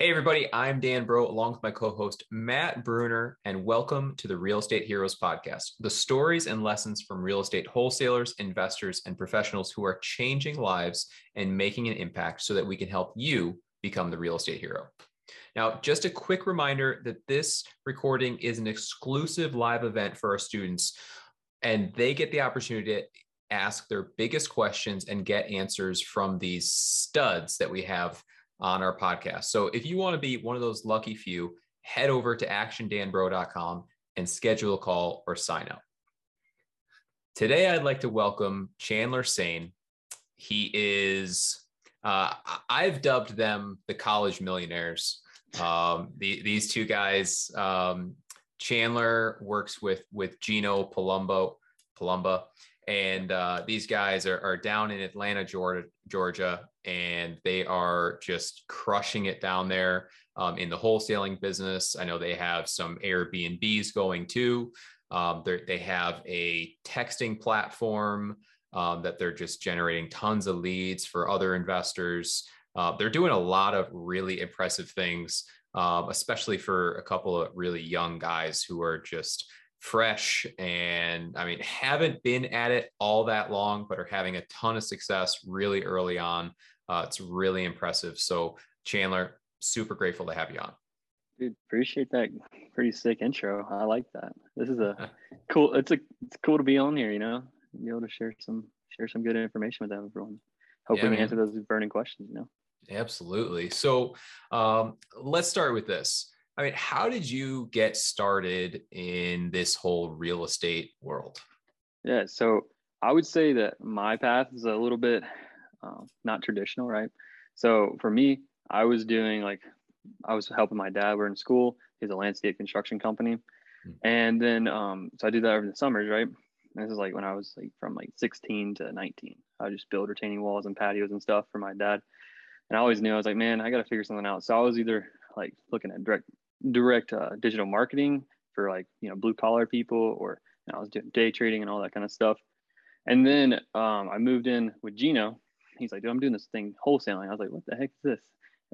Hey, everybody, I'm Dan Bro, along with my co host, Matt Bruner, and welcome to the Real Estate Heroes Podcast the stories and lessons from real estate wholesalers, investors, and professionals who are changing lives and making an impact so that we can help you become the real estate hero. Now, just a quick reminder that this recording is an exclusive live event for our students, and they get the opportunity to ask their biggest questions and get answers from these studs that we have on our podcast. So if you want to be one of those lucky few, head over to actiondanbro.com and schedule a call or sign up. Today, I'd like to welcome Chandler Sane. He is, uh, I've dubbed them the college millionaires. Um, the, these two guys, um, Chandler works with with Gino Palumbo, Palumba, and uh, these guys are, are down in Atlanta, Georgia, Georgia, and they are just crushing it down there um, in the wholesaling business. I know they have some Airbnbs going too. Um, they have a texting platform um, that they're just generating tons of leads for other investors. Uh, they're doing a lot of really impressive things, um, especially for a couple of really young guys who are just fresh and I mean, haven't been at it all that long, but are having a ton of success really early on. Uh, it's really impressive. So, Chandler, super grateful to have you on. Dude, appreciate that pretty sick intro. I like that. This is a cool. It's a it's cool to be on here. You know, be able to share some share some good information with everyone. Hope yeah, we can answer those burning questions. You know. Absolutely. So, um, let's start with this. I mean, how did you get started in this whole real estate world? Yeah, so I would say that my path is a little bit uh, not traditional, right? So for me, I was doing like I was helping my dad. We're in school. He's a landscape construction company, mm-hmm. and then um, so I do that over the summers, right? And this is like when I was like from like 16 to 19. I just build retaining walls and patios and stuff for my dad. And I always knew I was like, man, I got to figure something out. So I was either like looking at direct direct uh, digital marketing for like you know blue collar people or you know, I was doing day trading and all that kind of stuff. And then um, I moved in with Gino. He's like, dude, I'm doing this thing wholesaling. I was like, what the heck is this?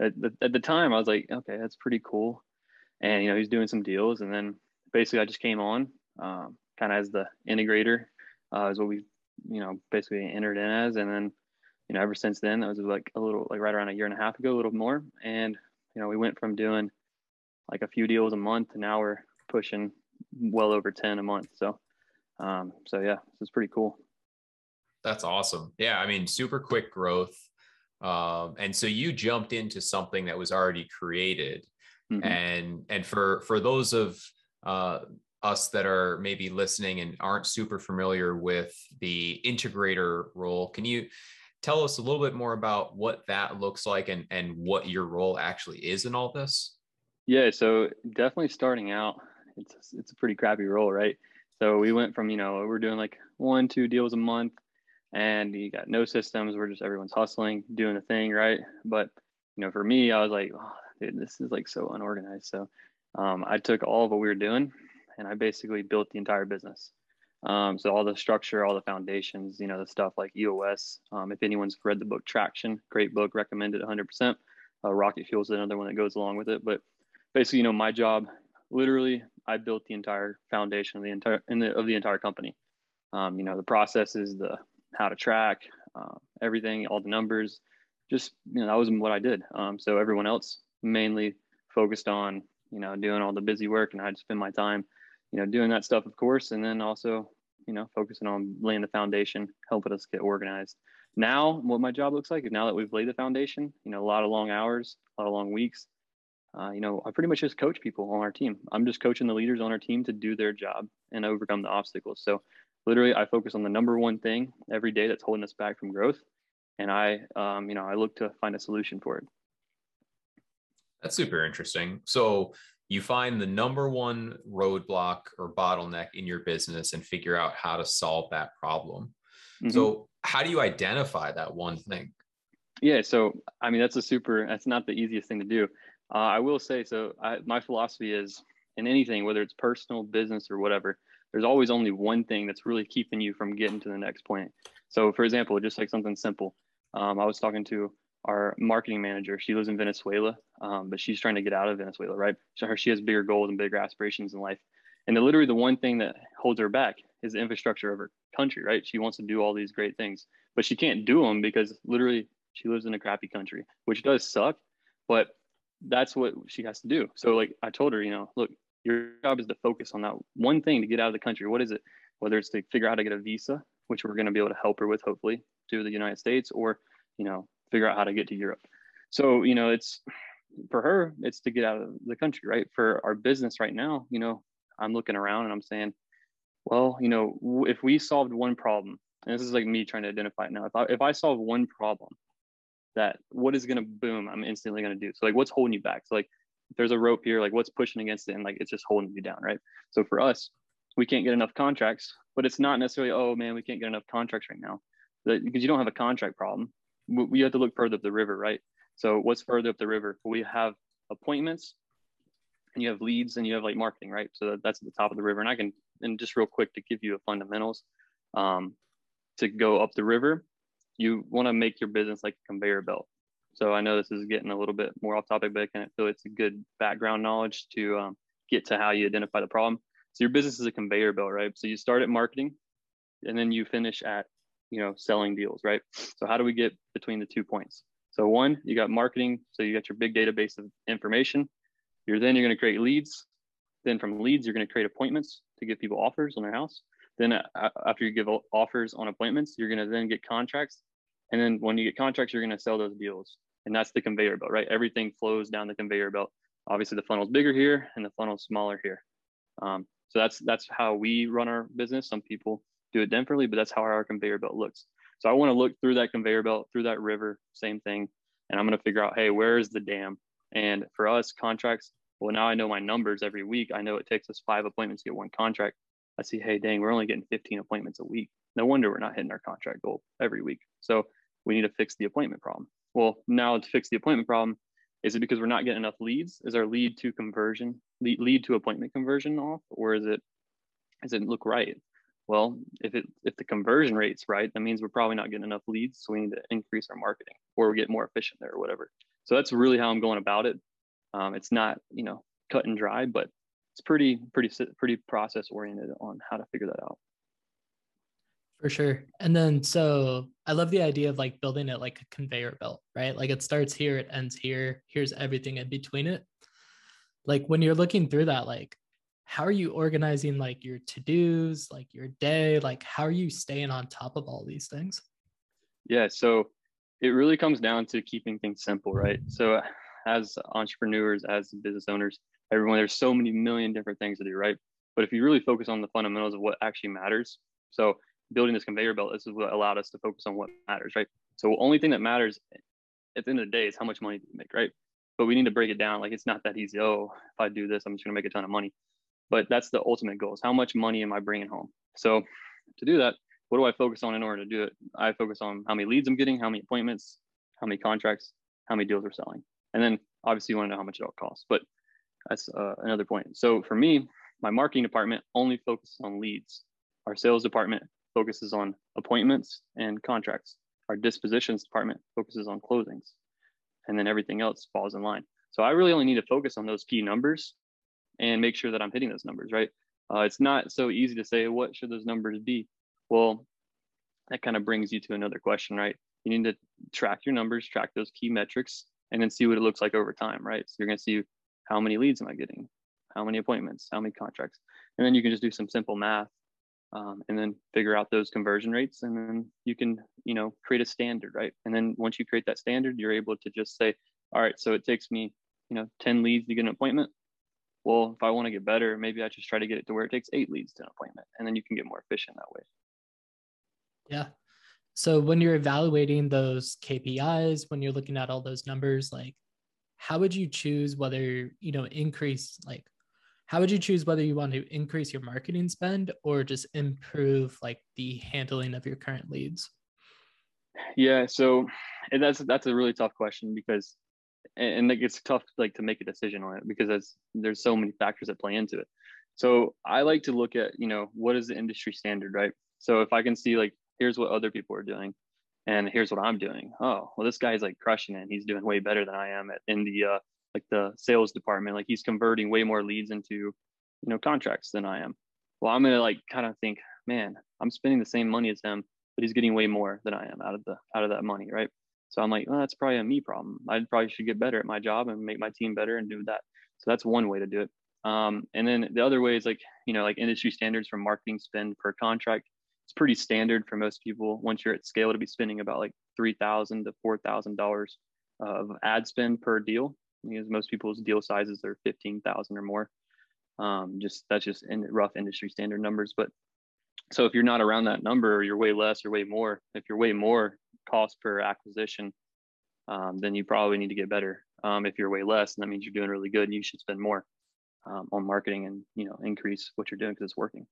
At the, at the time, I was like, okay, that's pretty cool. And you know, he's doing some deals. And then basically, I just came on um, kind of as the integrator, uh, is what we you know basically entered in as. And then you know, ever since then, that was like a little like right around a year and a half ago, a little more. And you know, we went from doing like a few deals a month, and now we're pushing well over ten a month. So, um, so yeah, this is pretty cool. That's awesome. Yeah, I mean, super quick growth. Um, and so you jumped into something that was already created, mm-hmm. and and for for those of uh, us that are maybe listening and aren't super familiar with the integrator role, can you tell us a little bit more about what that looks like and and what your role actually is in all this? Yeah, so definitely starting out, it's it's a pretty crappy role, right? So we went from you know we're doing like one two deals a month, and you got no systems. We're just everyone's hustling, doing the thing, right? But you know, for me, I was like, oh, dude, this is like so unorganized. So um, I took all of what we were doing, and I basically built the entire business. Um, so all the structure, all the foundations, you know, the stuff like EOS. Um, if anyone's read the book Traction, great book, recommended 100%. Uh, Rocket Fuel is another one that goes along with it, but basically, you know, my job, literally, I built the entire foundation of the entire the, of the entire company. Um, you know, the processes, the how to track, uh, everything, all the numbers. Just you know, that was what I did. Um, so everyone else mainly focused on you know doing all the busy work, and I'd spend my time, you know, doing that stuff, of course, and then also you know focusing on laying the foundation, helping us get organized. Now, what my job looks like is now that we've laid the foundation, you know, a lot of long hours, a lot of long weeks uh, you know, I pretty much just coach people on our team. I'm just coaching the leaders on our team to do their job and overcome the obstacles. So literally I focus on the number one thing every day that's holding us back from growth. And I, um, you know, I look to find a solution for it. That's super interesting. So you find the number one roadblock or bottleneck in your business and figure out how to solve that problem. Mm-hmm. So how do you identify that one thing? Yeah. So, I mean, that's a super, that's not the easiest thing to do. Uh, I will say so. I, my philosophy is in anything, whether it's personal, business, or whatever, there's always only one thing that's really keeping you from getting to the next point. So, for example, just like something simple, um, I was talking to our marketing manager. She lives in Venezuela, um, but she's trying to get out of Venezuela, right? So her, she has bigger goals and bigger aspirations in life. And the, literally the one thing that holds her back is the infrastructure of her country, right? She wants to do all these great things, but she can't do them because literally she lives in a crappy country, which does suck, but that's what she has to do. So like I told her, you know, look, your job is to focus on that one thing to get out of the country. What is it? Whether it's to figure out how to get a visa, which we're going to be able to help her with, hopefully, to the United States, or you know, figure out how to get to Europe. So you know, it's for her, it's to get out of the country, right? For our business right now, you know, I'm looking around and I'm saying, well, you know, if we solved one problem, and this is like me trying to identify it now. If I if I solve one problem, that what is going to boom, I'm instantly going to do. So like, what's holding you back? So like, there's a rope here, like what's pushing against it, and like it's just holding you down, right? So for us, we can't get enough contracts, but it's not necessarily, oh man, we can't get enough contracts right now, because you don't have a contract problem. We have to look further up the river, right? So what's further up the river? We have appointments, and you have leads, and you have like marketing, right? So that's at the top of the river. And I can, and just real quick to give you a fundamentals, um, to go up the river, you want to make your business like a conveyor belt. So I know this is getting a little bit more off topic, but I feel it's a good background knowledge to um, get to how you identify the problem. So your business is a conveyor belt, right? So you start at marketing, and then you finish at you know selling deals, right? So how do we get between the two points? So one, you got marketing, so you got your big database of information. You're then you're going to create leads. Then from leads, you're going to create appointments to give people offers on their house. Then uh, after you give offers on appointments, you're going to then get contracts. And then when you get contracts, you're going to sell those deals. And that's the conveyor belt, right? Everything flows down the conveyor belt. Obviously, the funnel's bigger here and the funnel's smaller here. Um, so that's that's how we run our business. Some people do it differently, but that's how our conveyor belt looks. So I want to look through that conveyor belt, through that river, same thing, and I'm going to figure out, hey, where is the dam? And for us, contracts. Well, now I know my numbers every week. I know it takes us five appointments to get one contract. I see, hey, dang, we're only getting 15 appointments a week. No wonder we're not hitting our contract goal every week. So we need to fix the appointment problem. Well, now to fix the appointment problem, is it because we're not getting enough leads? Is our lead to conversion, lead, lead to appointment conversion off, or is it, does it look right? Well, if it if the conversion rate's right, that means we're probably not getting enough leads. So we need to increase our marketing or we get more efficient there or whatever. So that's really how I'm going about it. Um, it's not, you know, cut and dry, but it's pretty pretty pretty process oriented on how to figure that out for sure. And then so i love the idea of like building it like a conveyor belt right? Like it starts here it ends here here's everything in between it. Like when you're looking through that like how are you organizing like your to-dos like your day? Like how are you staying on top of all these things? Yeah so it really comes down to keeping things simple right? So as entrepreneurs as business owners everyone there's so many million different things to do right? But if you really focus on the fundamentals of what actually matters so building this conveyor belt this is what allowed us to focus on what matters right? So only thing that matters at the end of the day is how much money do you make right? But we need to break it down. Like it's not that easy. Oh if i do this i'm just going to make a ton of money. But that's the ultimate goal is how much money am i bringing home? So to do that what do i focus on in order to do it? I focus on how many leads i'm getting how many appointments how many contracts how many deals we're selling. And then obviously you want to know how much it all costs but that's uh, another point. So for me, my marketing department only focuses on leads. Our sales department focuses on appointments and contracts. Our dispositions department focuses on closings. And then everything else falls in line. So I really only need to focus on those key numbers and make sure that I'm hitting those numbers, right? Uh, it's not so easy to say, what should those numbers be? Well, that kind of brings you to another question, right? You need to track your numbers, track those key metrics, and then see what it looks like over time, right? So you're going to see how many leads am I getting? How many appointments? How many contracts? And then you can just do some simple math um, and then figure out those conversion rates. And then you can, you know, create a standard, right? And then once you create that standard, you're able to just say, all right, so it takes me, you know, 10 leads to get an appointment. Well, if I want to get better, maybe I just try to get it to where it takes eight leads to an appointment. And then you can get more efficient that way. Yeah. So when you're evaluating those KPIs, when you're looking at all those numbers, like how would you choose whether you know increase like how would you choose whether you want to increase your marketing spend or just improve like the handling of your current leads yeah so that's that's a really tough question because and like it's tough like to make a decision on it because there's there's so many factors that play into it so i like to look at you know what is the industry standard right so if i can see like here's what other people are doing and here's what I'm doing. Oh, well, this guy's like crushing it. He's doing way better than I am at, in the uh, like the sales department. Like he's converting way more leads into, you know, contracts than I am. Well, I'm gonna like kind of think, man, I'm spending the same money as him, but he's getting way more than I am out of the out of that money, right? So I'm like, well, that's probably a me problem. I probably should get better at my job and make my team better and do that. So that's one way to do it. Um, and then the other way is like, you know, like industry standards for marketing spend per contract it's pretty standard for most people once you're at scale to be spending about like three thousand to four thousand dollars of ad spend per deal because most people's deal sizes are fifteen thousand or more. Um, just that's just in rough industry standard numbers. But so if you're not around that number, or you're way less or way more. If you're way more cost per acquisition, um, then you probably need to get better. Um, if you're way less, and that means you're doing really good, and you should spend more um, on marketing and you know increase what you're doing because it's working.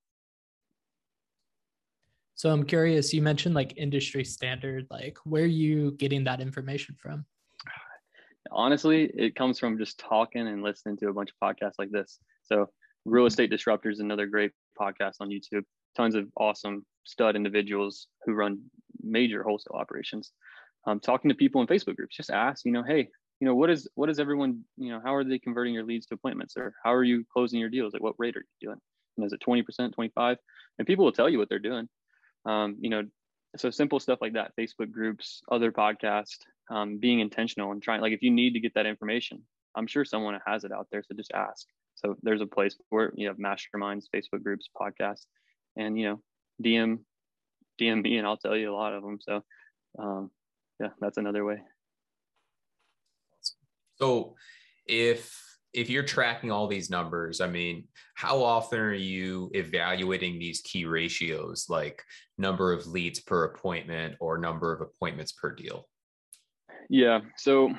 So I'm curious, you mentioned like industry standard, like where are you getting that information from? Honestly, it comes from just talking and listening to a bunch of podcasts like this. So Real Estate Disruptors, another great podcast on YouTube. Tons of awesome stud individuals who run major wholesale operations. Um, talking to people in Facebook groups, just ask, you know, hey, you know, what is what is everyone, you know, how are they converting your leads to appointments, or how are you closing your deals? Like, what rate are you doing? And is it twenty percent, twenty five? And people will tell you what they're doing um, you know so simple stuff like that facebook groups other podcasts um, being intentional and trying like if you need to get that information i'm sure someone has it out there so just ask. So there's a place where you have masterminds facebook groups podcasts and you know dm dm me and i'll tell you a lot of them so um, yeah that's another way. So if if you're tracking all these numbers, I mean, how often are you evaluating these key ratios like number of leads per appointment or number of appointments per deal? Yeah. So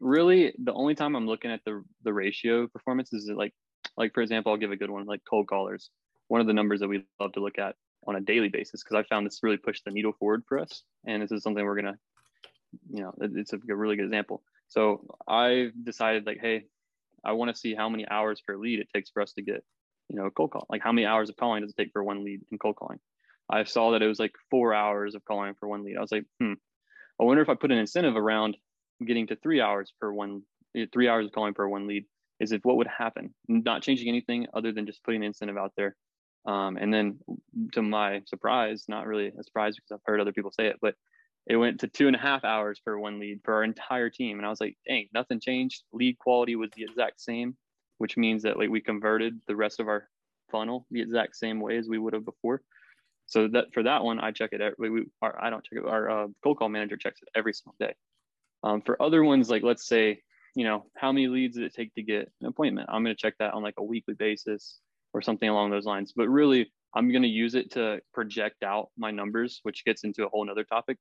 really the only time I'm looking at the the ratio performance is like like for example, I'll give a good one like cold callers. One of the numbers that we love to look at on a daily basis because I found this really pushed the needle forward for us. And this is something we're gonna, you know, it's a really good example. So I've decided like, hey, I want to see how many hours per lead it takes for us to get, you know, a cold call. Like how many hours of calling does it take for one lead in cold calling? I saw that it was like four hours of calling for one lead. I was like, hmm, I wonder if I put an incentive around getting to three hours per one, eh, three hours of calling per one lead, is if what would happen? Not changing anything other than just putting an incentive out there. Um, and then to my surprise, not really a surprise because I've heard other people say it, but it went to two and a half hours for one lead for our entire team. And I was like, dang, nothing changed. Lead quality was the exact same, which means that like we converted the rest of our funnel the exact same way as we would have before. So that for that one, I check it. Every, we, our, I don't check it. Our uh, cold call manager checks it every single day. Um, for other ones, like let's say, you know, how many leads did it take to get an appointment? I'm going to check that on like a weekly basis or something along those lines. But really, I'm going to use it to project out my numbers, which gets into a whole nother topic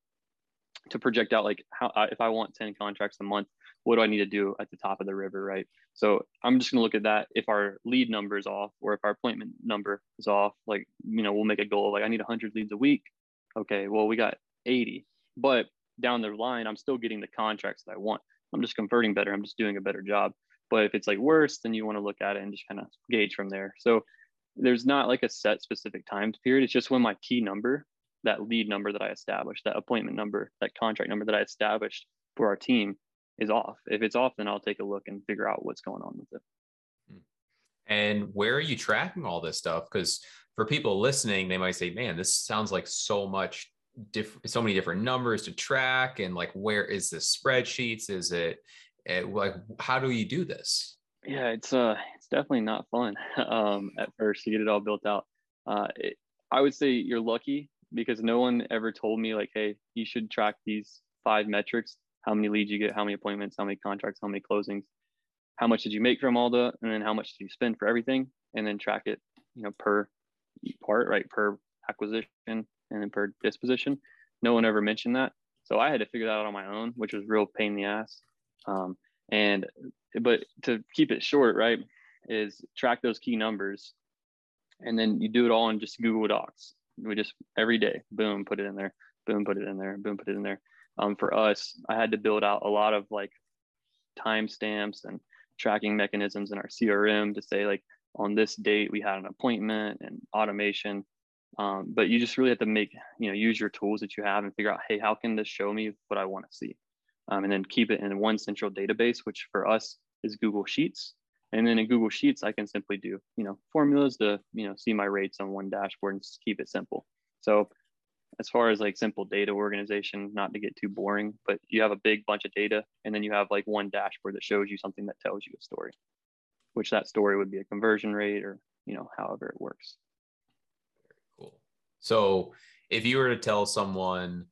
to project out like how uh, if I want 10 contracts a month, what do I need to do at the top of the river, right? So I'm just gonna look at that. If our lead number is off, or if our appointment number is off, like you know, we'll make a goal like I need 100 leads a week. Okay, well we got 80, but down the line, I'm still getting the contracts that I want. I'm just converting better. I'm just doing a better job. But if it's like worse, then you want to look at it and just kind of gauge from there. So there's not like a set specific time period. It's just when my key number that lead number that I established, that appointment number, that contract number that I established for our team is off. If it's off, then I'll take a look and figure out what's going on with it. Hmm. And where are you tracking all this stuff? Because for people listening, they might say, man, this sounds like so much different, so many different numbers to track. And like, where is this spreadsheets? Is it eh, like, how do you do this? Yeah, it's uh, it's definitely not fun um, at first to get it all built out. Uh, it, I would say you're lucky because no one ever told me like, hey, you should track these five metrics: how many leads you get, how many appointments, how many contracts, how many closings, how much did you make from all the, and then how much did you spend for everything, and then track it, you know, per part, right, per acquisition and then per disposition. No one ever mentioned that, so I had to figure that out on my own, which was real pain in the ass. Um, and but to keep it short, right, is track those key numbers, and then you do it all in just Google Docs we just every day, boom, put it in there, boom, put it in there, boom, put it in there. Um, for us, I had to build out a lot of like timestamps and tracking mechanisms in our CRM to say like on this date we had an appointment and automation. Um, but you just really have to make, you know, use your tools that you have and figure out, hey, how can this show me what I want to see? Um, and then keep it in one central database, which for us is Google Sheets. And then in Google Sheets, I can simply do, you know, formulas to, you know, see my rates on one dashboard and just keep it simple. So as far as like simple data organization, not to get too boring, but you have a big bunch of data and then you have like one dashboard that shows you something that tells you a story, which that story would be a conversion rate or, you know, however it works. Cool. So if you were to tell someone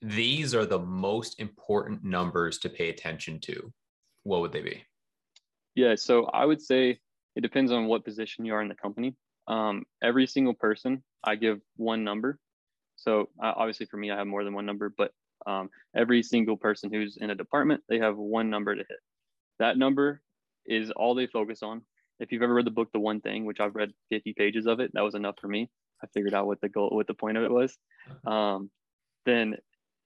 these are the most important numbers to pay attention to, what would they be? Yeah, so I would say it depends on what position you are in the company. Um, every single person, I give one number so uh, obviously for me, I have more than one number, but um, every single person who's in a department, they have one number to hit. That number is all they focus on. If you've ever read the book, The One Thing, which I've read 50 pages of it, that was enough for me. I figured out what the goal, what the point of it was. Um, then,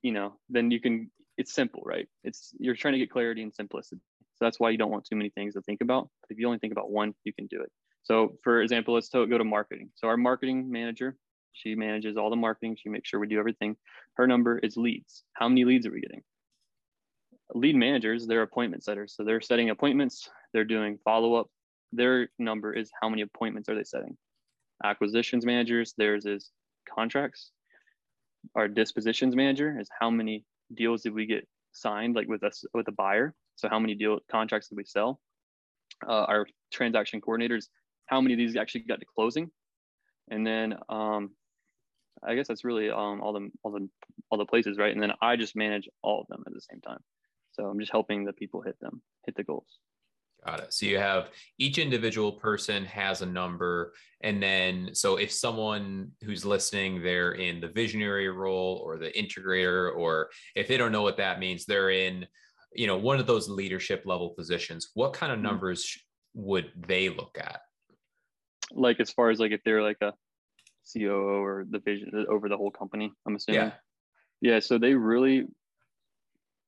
you know, then you can, it's simple, right? It's, you're trying to get clarity and simplicity. So that's why you don't want too many things to think about. If you only think about one, you can do it. So for example, let's go to marketing. So our marketing manager, she manages all the marketing. She makes sure we do everything. Her number is leads. How many leads are we getting? Lead managers, they're appointment setters. So they're setting appointments, they're doing follow up. Their number is how many appointments are they setting? Acquisitions managers, theirs is contracts. Our dispositions manager is how many deals did we get signed, like with us with a buyer? So how many deal contracts did we sell? Uh, our transaction coordinators, how many of these actually got to closing? And then um, I guess that's really um, all the all the all the places, right? And then I just manage all of them at the same time. So I'm just helping the people hit them, hit the goals. Got it. So you have each individual person has a number. And then, so if someone who's listening, they're in the visionary role or the integrator, or if they don't know what that means, they're in, you know, one of those leadership level positions. What kind of mm-hmm. numbers would they look at? Like, as far as like if they're like a COO or the vision over the whole company. I'm assuming. Yeah. Yeah. So they really,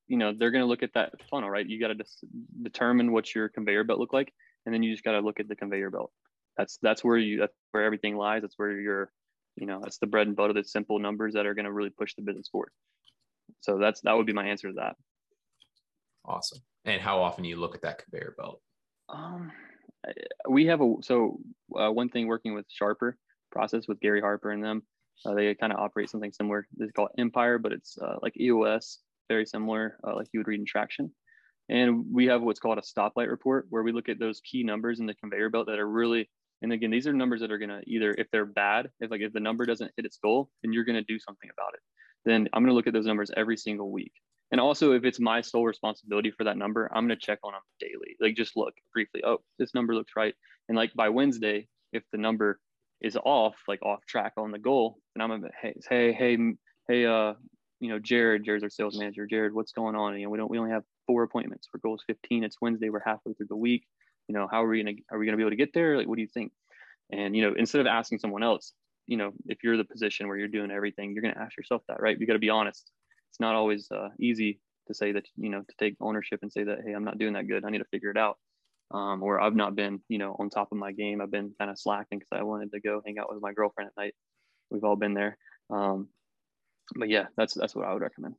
you know, they're going to look at that funnel, right? You got to dis- determine what your conveyor belt look like, and then you just got to look at the conveyor belt. That's that's where you that's where everything lies. That's where you're, you know, that's the bread and butter. The simple numbers that are going to really push the business forward. So that's that would be my answer to that. Awesome. And how often you look at that conveyor belt? Um, we have a so uh, one thing working with Sharper process with Gary Harper and them. Uh, they kind of operate something similar. They call it Empire, but it's uh, like EOS, very similar, uh, like you would read in Traction. And we have what's called a stoplight report, where we look at those key numbers in the conveyor belt that are really, and again, these are numbers that are going to either, if they're bad, if like if the number doesn't hit its goal, then you're going to do something about it. Then I'm going to look at those numbers every single week. And also, if it's my sole responsibility for that number, I'm going to check on them daily. Like just look briefly. Oh, this number looks right. And like by Wednesday, if the number is off, like off track on the goal, and I'm a hey, hey, hey, hey, uh, you know, Jared, Jared's our sales manager. Jared, what's going on? You know, we don't, we only have four appointments for goals 15. It's Wednesday. We're halfway through the week. You know, how are we gonna, are we gonna be able to get there? Like, what do you think? And you know, instead of asking someone else, you know, if you're the position where you're doing everything, you're gonna ask yourself that, right? You got to be honest. It's not always uh, easy to say that, you know, to take ownership and say that, hey, I'm not doing that good. I need to figure it out um, or I've not been, you know, on top of my game. I've been kind of slacking because I wanted to go hang out with my girlfriend at night. We've all been there. Um, but yeah, that's that's what I would recommend.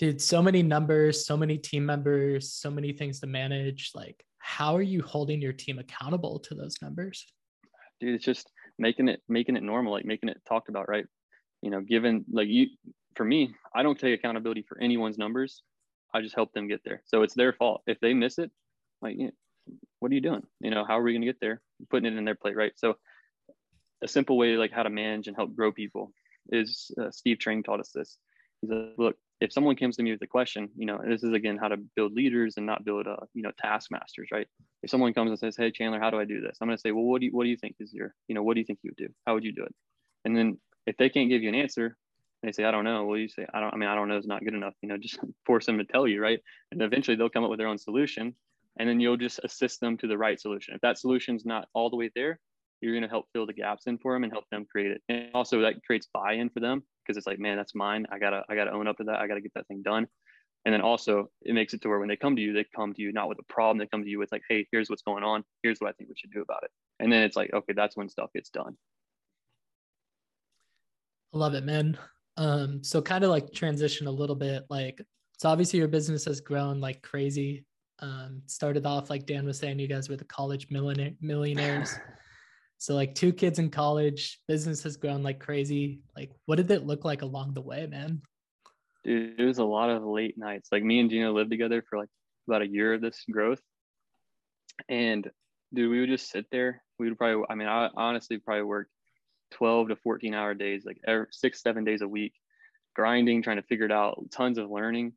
Dude, so many numbers, so many team members, so many things to manage. Like, how are you holding your team accountable to those numbers? Dude, it's just making it making it normal, like making it talked about, right? You know, given like you for me, I don't take accountability for anyone's numbers I just help them get there. So it's their fault if they miss it. Like, you know, what are you doing? You know, how are we going to get there? Putting it in their plate, right? So a simple way like how to manage and help grow people is uh, Steve Trang taught us this. He said, look, if someone comes to me with a question, you know, this is again how to build leaders and not build, uh, you know, taskmasters, right? If someone comes and says, "Hey, Chandler, how do I do this?" I'm going to say, "Well, what do you what do you think is your, you know, what do you think you would do? How would you do it?" And then if they can't give you an answer, they say, I don't know. Well, you say, I don't, I mean, I don't know is not good enough. You know, just force them to tell you, right? And eventually they'll come up with their own solution. And then you'll just assist them to the right solution. If that solution's not all the way there, you're going to help fill the gaps in for them and help them create it. And also that creates buy-in for them because it's like, man, that's mine. I gotta, I gotta own up to that. I gotta get that thing done. And then also it makes it to where when they come to you, they come to you not with a problem. They come to you with like, hey, here's what's going on. Here's what I think we should do about it. And then it's like, okay, that's when stuff gets done. I love it, man. Um, so kind of like transition a little bit, like so obviously your business has grown like crazy. Um, started off like Dan was saying, you guys were the college millionaire millionaires. so like two kids in college, business has grown like crazy. Like what did it look like along the way, man? Dude, it was a lot of late nights. Like me and Gino lived together for like about a year of this growth. And dude, we would just sit there. We would probably, I mean, I honestly probably worked 12 to 14 hour days, like six, seven days a week, grinding, trying to figure it out, tons of learning.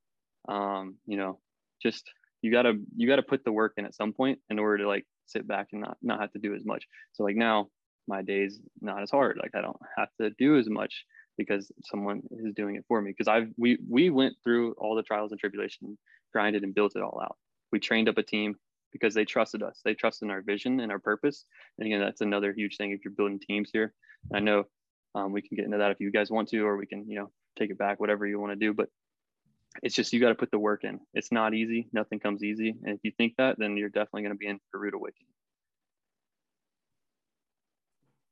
Um, you know, just you gotta you gotta put the work in at some point in order to like sit back and not not have to do as much. So like now my days not as hard. Like I don't have to do as much because someone is doing it for me. Because I've we we went through all the trials and tribulation, grinded and built it all out. We trained up a team because they trusted us. They trusted our vision and our purpose. And again, that's another huge thing if you're building teams here. I know um, we can get into that if you guys want to, or we can, you know, take it back, whatever you want to do. But it's just you got to put the work in. It's not easy. Nothing comes easy. And if you think that, then you're definitely going to be in for rude awakening.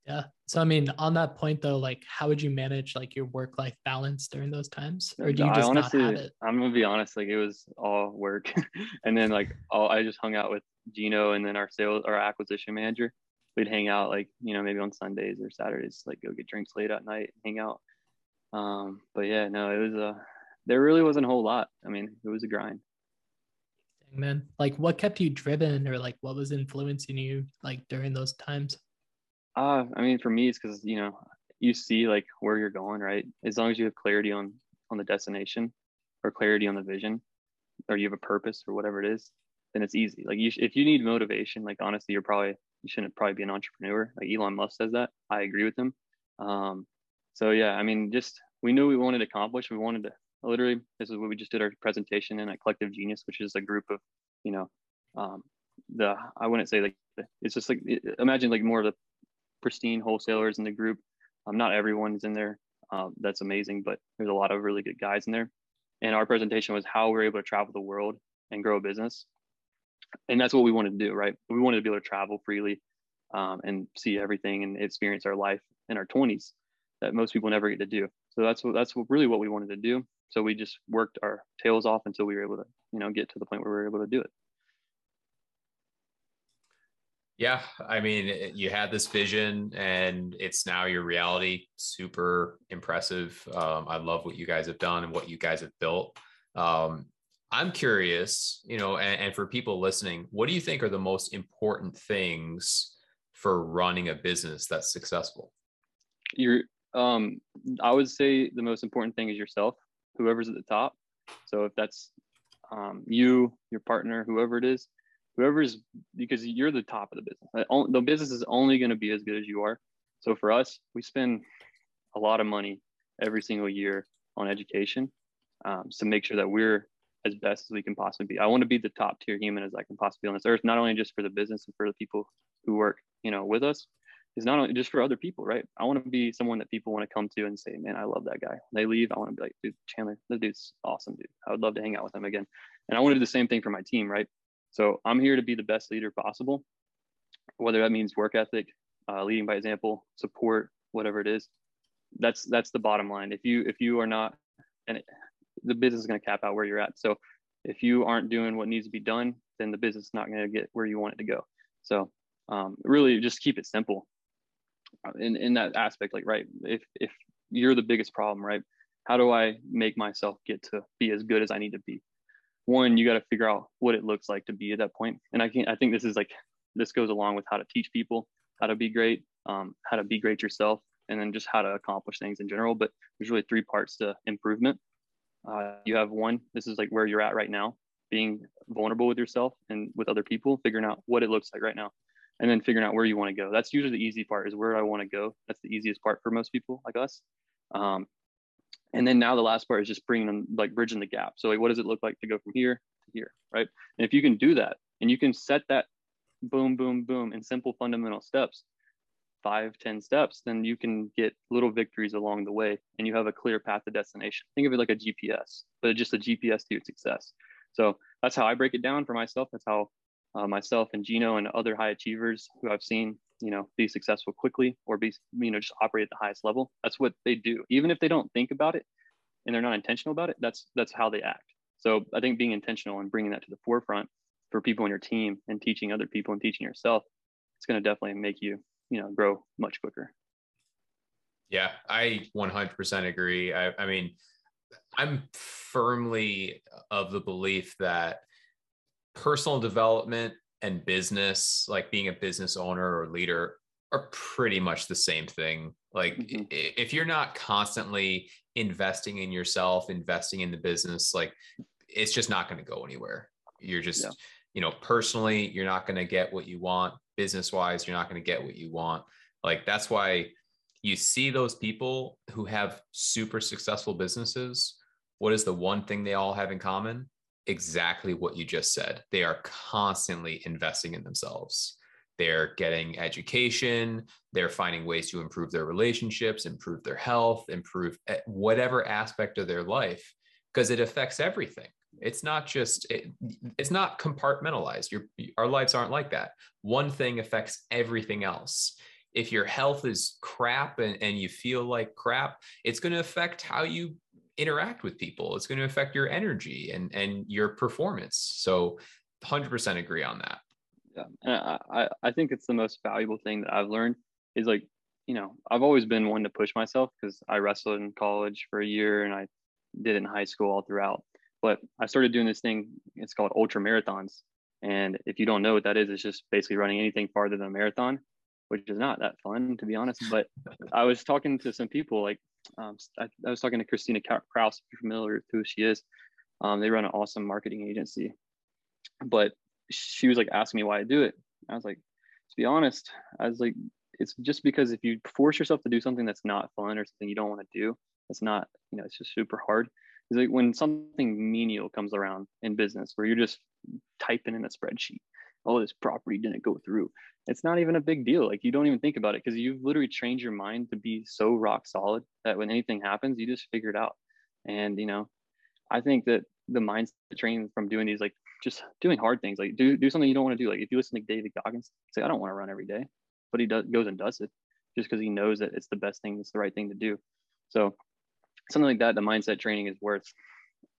Yeah. So I mean, on that point though, like how would you manage like your work life balance during those times? Or do you just honestly, not have it? I'm gonna be honest, like it was all work. and then like all I just hung out with Gino and then our sales our acquisition manager. We'd hang out like, you know, maybe on Sundays or Saturdays, like go get drinks late at night, hang out. Um, but yeah, no, it was a there really wasn't a whole lot. I mean, it was a grind. Dang, man. Like what kept you driven or like what was influencing you like during those times? Uh, I mean, for me, it's because, you know, you see like where you're going, right? As long as you have clarity on, on the destination or clarity on the vision, or you have a purpose or whatever it is, then it's easy. Like you, if you need motivation, like honestly, you're probably, you shouldn't probably be an entrepreneur. Like Elon Musk says that. I agree with him. Um, so yeah, I mean, just, we knew we wanted to accomplish. We wanted to literally, this is what we just did our presentation in at Collective Genius, which is a group of, you know, um, the, I wouldn't say like, it's just like, imagine like more of the pristine wholesalers in the group. Um, not everyone's in there. Um, that's amazing, but there's a lot of really good guys in there. And our presentation was how we're able to travel the world and grow a business. And that's what we wanted to do, right? We wanted to be able to travel freely um, and see everything and experience our life in our 20s that most people never get to do. So that's what that's really what we wanted to do. So we just worked our tails off until we were able to, you know, get to the point where we were able to do it. Yeah, I mean, you had this vision and it's now your reality. Super impressive. Um, I love what you guys have done and what you guys have built. Um, I'm curious, you know, and, and, for people listening, what do you think are the most important things for running a business that's successful? You're, um, I would say the most important thing is yourself, whoever's at the top. So if that's um, you, your partner, whoever it is, whoever's because you're the top of the business. The business is only going to be as good as you are. So for us, we spend a lot of money every single year on education um, to make sure that we're as best as we can possibly be. I want to be the top tier human as I can possibly be on this earth, not only just for the business and for the people who work, you know, with us, is not only just for other people, right? I want to be someone that people want to come to and say, man, I love that guy. When they leave, I want to be like, dude, Chandler, this dude's awesome, dude. I would love to hang out with him again. And I want to do the same thing for my team, right? So I'm here to be the best leader possible, whether that means work ethic, uh, leading by example, support, whatever it is. That's that's the bottom line. If you if you are not, and it, the business is going to cap out where you're at. So if you aren't doing what needs to be done, then the business is not going to get where you want it to go. So um, really, just keep it simple. Uh, in in that aspect, like right, if if you're the biggest problem, right? How do I make myself get to be as good as I need to be? One you got to figure out what it looks like to be at that point. And i can i think this is like this goes along with how to teach people how to be great um, how to be great yourself and then just how to accomplish things in general. But there's really three parts to improvement. Uh, you have one this is like where you're at right now being vulnerable with yourself and with other people figuring out what it looks like right now and then figuring out where you want to go. That's usually the easy part is where i want to go. That's the easiest part for most people like us. Um, and then now the last part is just bringing them like bridging the gap. So like, what does it look like to go from here to here, right? And if you can do that and you can set that boom, boom, boom in simple fundamental steps, five, ten steps, then you can get little victories along the way and you have a clear path to destination. Think of it like a GPS, but just a GPS to your success. So that's how I break it down for myself. That's how uh, myself and Gino and other high achievers who I've seen, you know, be successful quickly or be, you know, just operate at the highest level. That's what they do. Even if they don't think about it and they're not intentional about it, that's that's how they act. So I think being intentional and bringing that to the forefront for people on your team and teaching other people and teaching yourself, it's going to definitely make you, you know, grow much quicker. Yeah, I 100% agree. I, I mean, I'm firmly of the belief that personal development and business, like being a business owner or leader, are pretty much the same thing. Like mm-hmm. if you're not constantly investing in yourself, investing in the business, like it's just not going to go anywhere. You're just, yeah. you know, personally, you're not going to get what you want. Business wise, you're not going to get what you want. Like that's why you see those people who have super successful businesses. What is the one thing they all have in common? Exactly what you just said. They are constantly investing in themselves. They're getting education. They're finding ways to improve their relationships, improve their health, improve eh, whatever aspect of their life, because it affects everything. It's not just it, it's not compartmentalized. Your our lives aren't like that. One thing affects everything else. If your health is crap and, and you feel like crap, it's going to affect how you interact with people. It's going to affect your energy and and your performance. So 100% agree on that yeah and I, I think it's the most valuable thing that i've learned is like you know i've always been one to push myself because i wrestled in college for a year and i did it in high school all throughout but i started doing this thing it's called ultra marathons and if you don't know what that is it's just basically running anything farther than a marathon which is not that fun to be honest but i was talking to some people like um, I, I, was talking to christina kraus if you're familiar with who she is um, they run an awesome marketing agency but she was like asking me why I do it. I was like, to be honest, I was like, it's just because if you force yourself to do something that's not fun or something you don't want to do, it's not, you know, it's just super hard. It's like when something menial comes around in business where you're just typing in a spreadsheet, oh, this property didn't go through. It's not even a big deal. Like you don't even think about it because you've literally trained your mind to be so rock solid that when anything happens, you just figure it out. And, you know, I think that the mindset training from doing these like just doing hard things like do do something you don't want to do like if you listen to david goggins say i don't want to run every day but he does goes and does it just because he knows that it's the best thing it's the right thing to do so something like that the mindset training is worth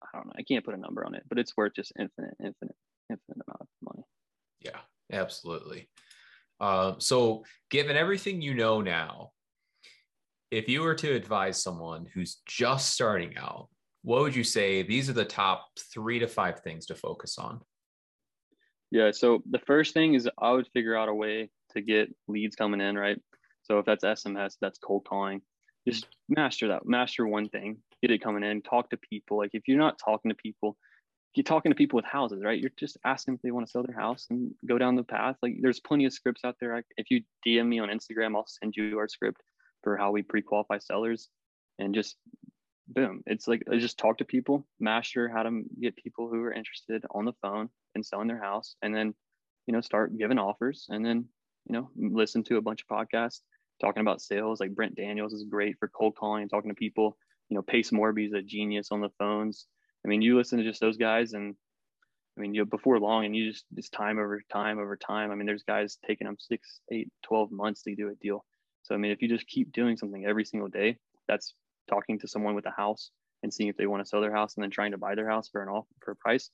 i don't know i can't put a number on it but it's worth just infinite infinite infinite amount of money yeah absolutely uh, so given everything you know now if you were to advise someone who's just starting out what would you say these are the top three to five things to focus on? Yeah. So the first thing is I would figure out a way to get leads coming in, right? So if that's SMS, that's cold calling. Just master that. Master one thing. Get it coming in. Talk to people. Like if you're not talking to people, you're talking to people with houses, right? You're just asking if they want to sell their house and go down the path. Like there's plenty of scripts out there. If you DM me on Instagram, I'll send you our script for how we pre-qualify sellers and just boom it's like I just talk to people master how to get people who are interested on the phone and selling their house and then you know start giving offers and then you know listen to a bunch of podcasts talking about sales like brent daniels is great for cold calling and talking to people you know pace morby is a genius on the phones i mean you listen to just those guys and i mean you know, before long and you just just time over time over time. I mean there's guys taking them six eight 12 months to do a deal. So i mean if you just keep doing something every single day that's talking to someone with a house and seeing if they want to sell their house and then trying to buy their house for an off for a price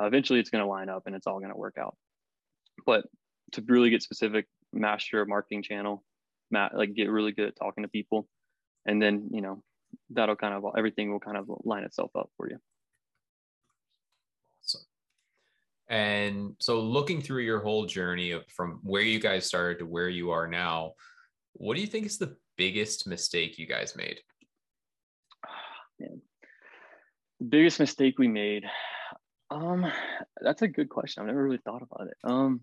uh, eventually it's going to line up and it's all going to work out. But to really get specific master a marketing channel like get really good at talking to people and then you know that'll kind of everything will kind of line itself up for you awesome and so looking through your whole journey of from where you guys started to where you are now what do you think is the biggest mistake you guys made. The biggest mistake we made. Um, that's a good question. I've never really thought about it. Um,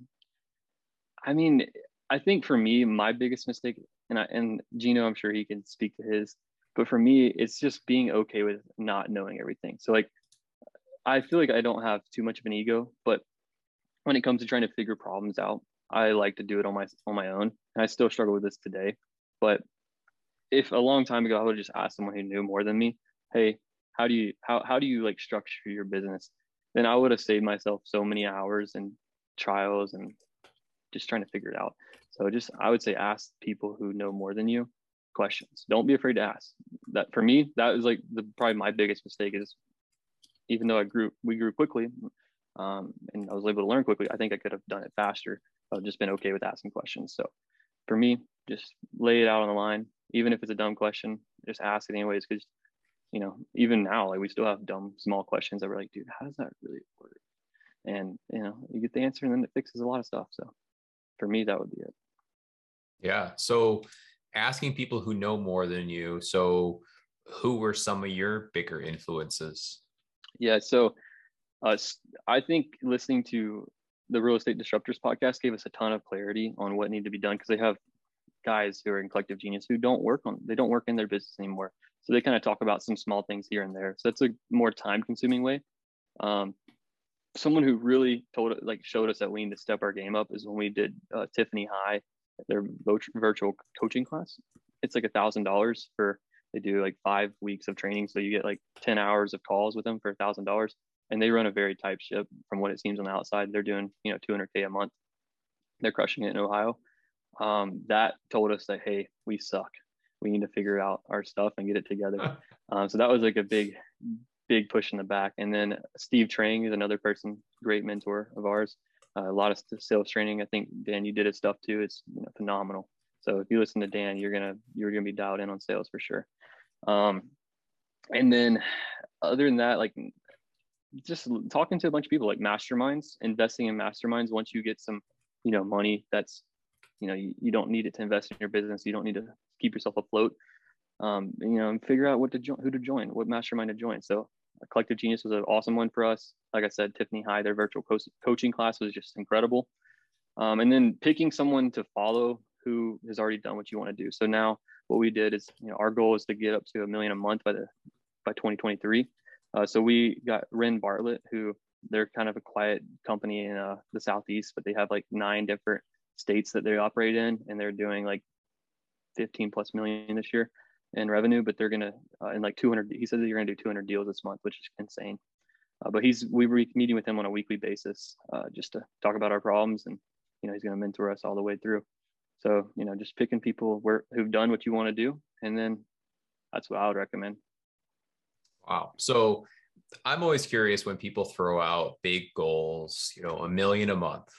I mean, I think for me, my biggest mistake, and I, and Gino, I'm sure he can speak to his, but for me, it's just being okay with not knowing everything. So like, I feel like I don't have too much of an ego, but when it comes to trying to figure problems out, I like to do it on my on my own, and I still struggle with this today. But if a long time ago I would just ask someone who knew more than me, hey, how do you how how do you like structure your business? Then I would have saved myself so many hours and trials and just trying to figure it out. So just I would say ask people who know more than you questions. Don't be afraid to ask. That for me, that was like the probably my biggest mistake is even though I grew we grew quickly um, and I was able to learn quickly, I think I could have done it faster. I've just been okay with asking questions. So for me, just lay it out on the line, even if it's a dumb question, just ask it anyways. Because you know, even now, like we still have dumb small questions that we're like, dude, how does that really work? And you know, you get the answer, and then it fixes a lot of stuff. So for me, that would be it. Yeah. So asking people who know more than you. So who were some of your bigger influences? Yeah. So uh, I think listening to the Real Estate Disruptors podcast gave us a ton of clarity on what needed to be done because they have guys who are in collective genius who don't work on they don't work in their business anymore so they kind of talk about some small things here and there so that's a more time consuming way um, someone who really told like showed us that we need to step our game up is when we did uh, tiffany high their virtual coaching class. It's like a thousand dollars for they do like five weeks of training. So you get like 10 hours of calls with them for a thousand dollars. And they run a very tight ship from what it seems on the outside. They're doing you know 200k a month. They're crushing it in ohio. Um, that told us that hey we suck. We need to figure out our stuff and get it together. Um, so that was like a big big push in the back. And then steve trang is another person great mentor of ours uh, a lot of sales training i think dan you did his stuff too. It's you know, phenomenal. So if you listen to dan you're gonna you're gonna be dialed in on sales for sure. Um, and then other than that like just talking to a bunch of people like masterminds investing in masterminds once you get some you know money that's you know you, you don't need it to invest in your business you don't need to keep yourself afloat um, you know and figure out what to join who to join what mastermind to join. So collective genius was an awesome one for us. Like i said tiffany high their virtual co- coaching class was just incredible. Um, and then picking someone to follow who has already done what you want to do. So now what we did is you know our goal is to get up to a million a month by the by 2023 uh, so we got Ren Bartlett, who they're kind of a quiet company in uh, the southeast, but they have like nine different states that they operate in, and they're doing like 15 plus million this year in revenue. But they're gonna uh, in like 200. He says you're gonna do 200 deals this month, which is insane. Uh, but he's we were meeting with him on a weekly basis uh, just to talk about our problems, and you know he's gonna mentor us all the way through. So you know just picking people where who've done what you want to do, and then that's what I would recommend. Wow. So I'm always curious when people throw out big goals, you know, a million a month.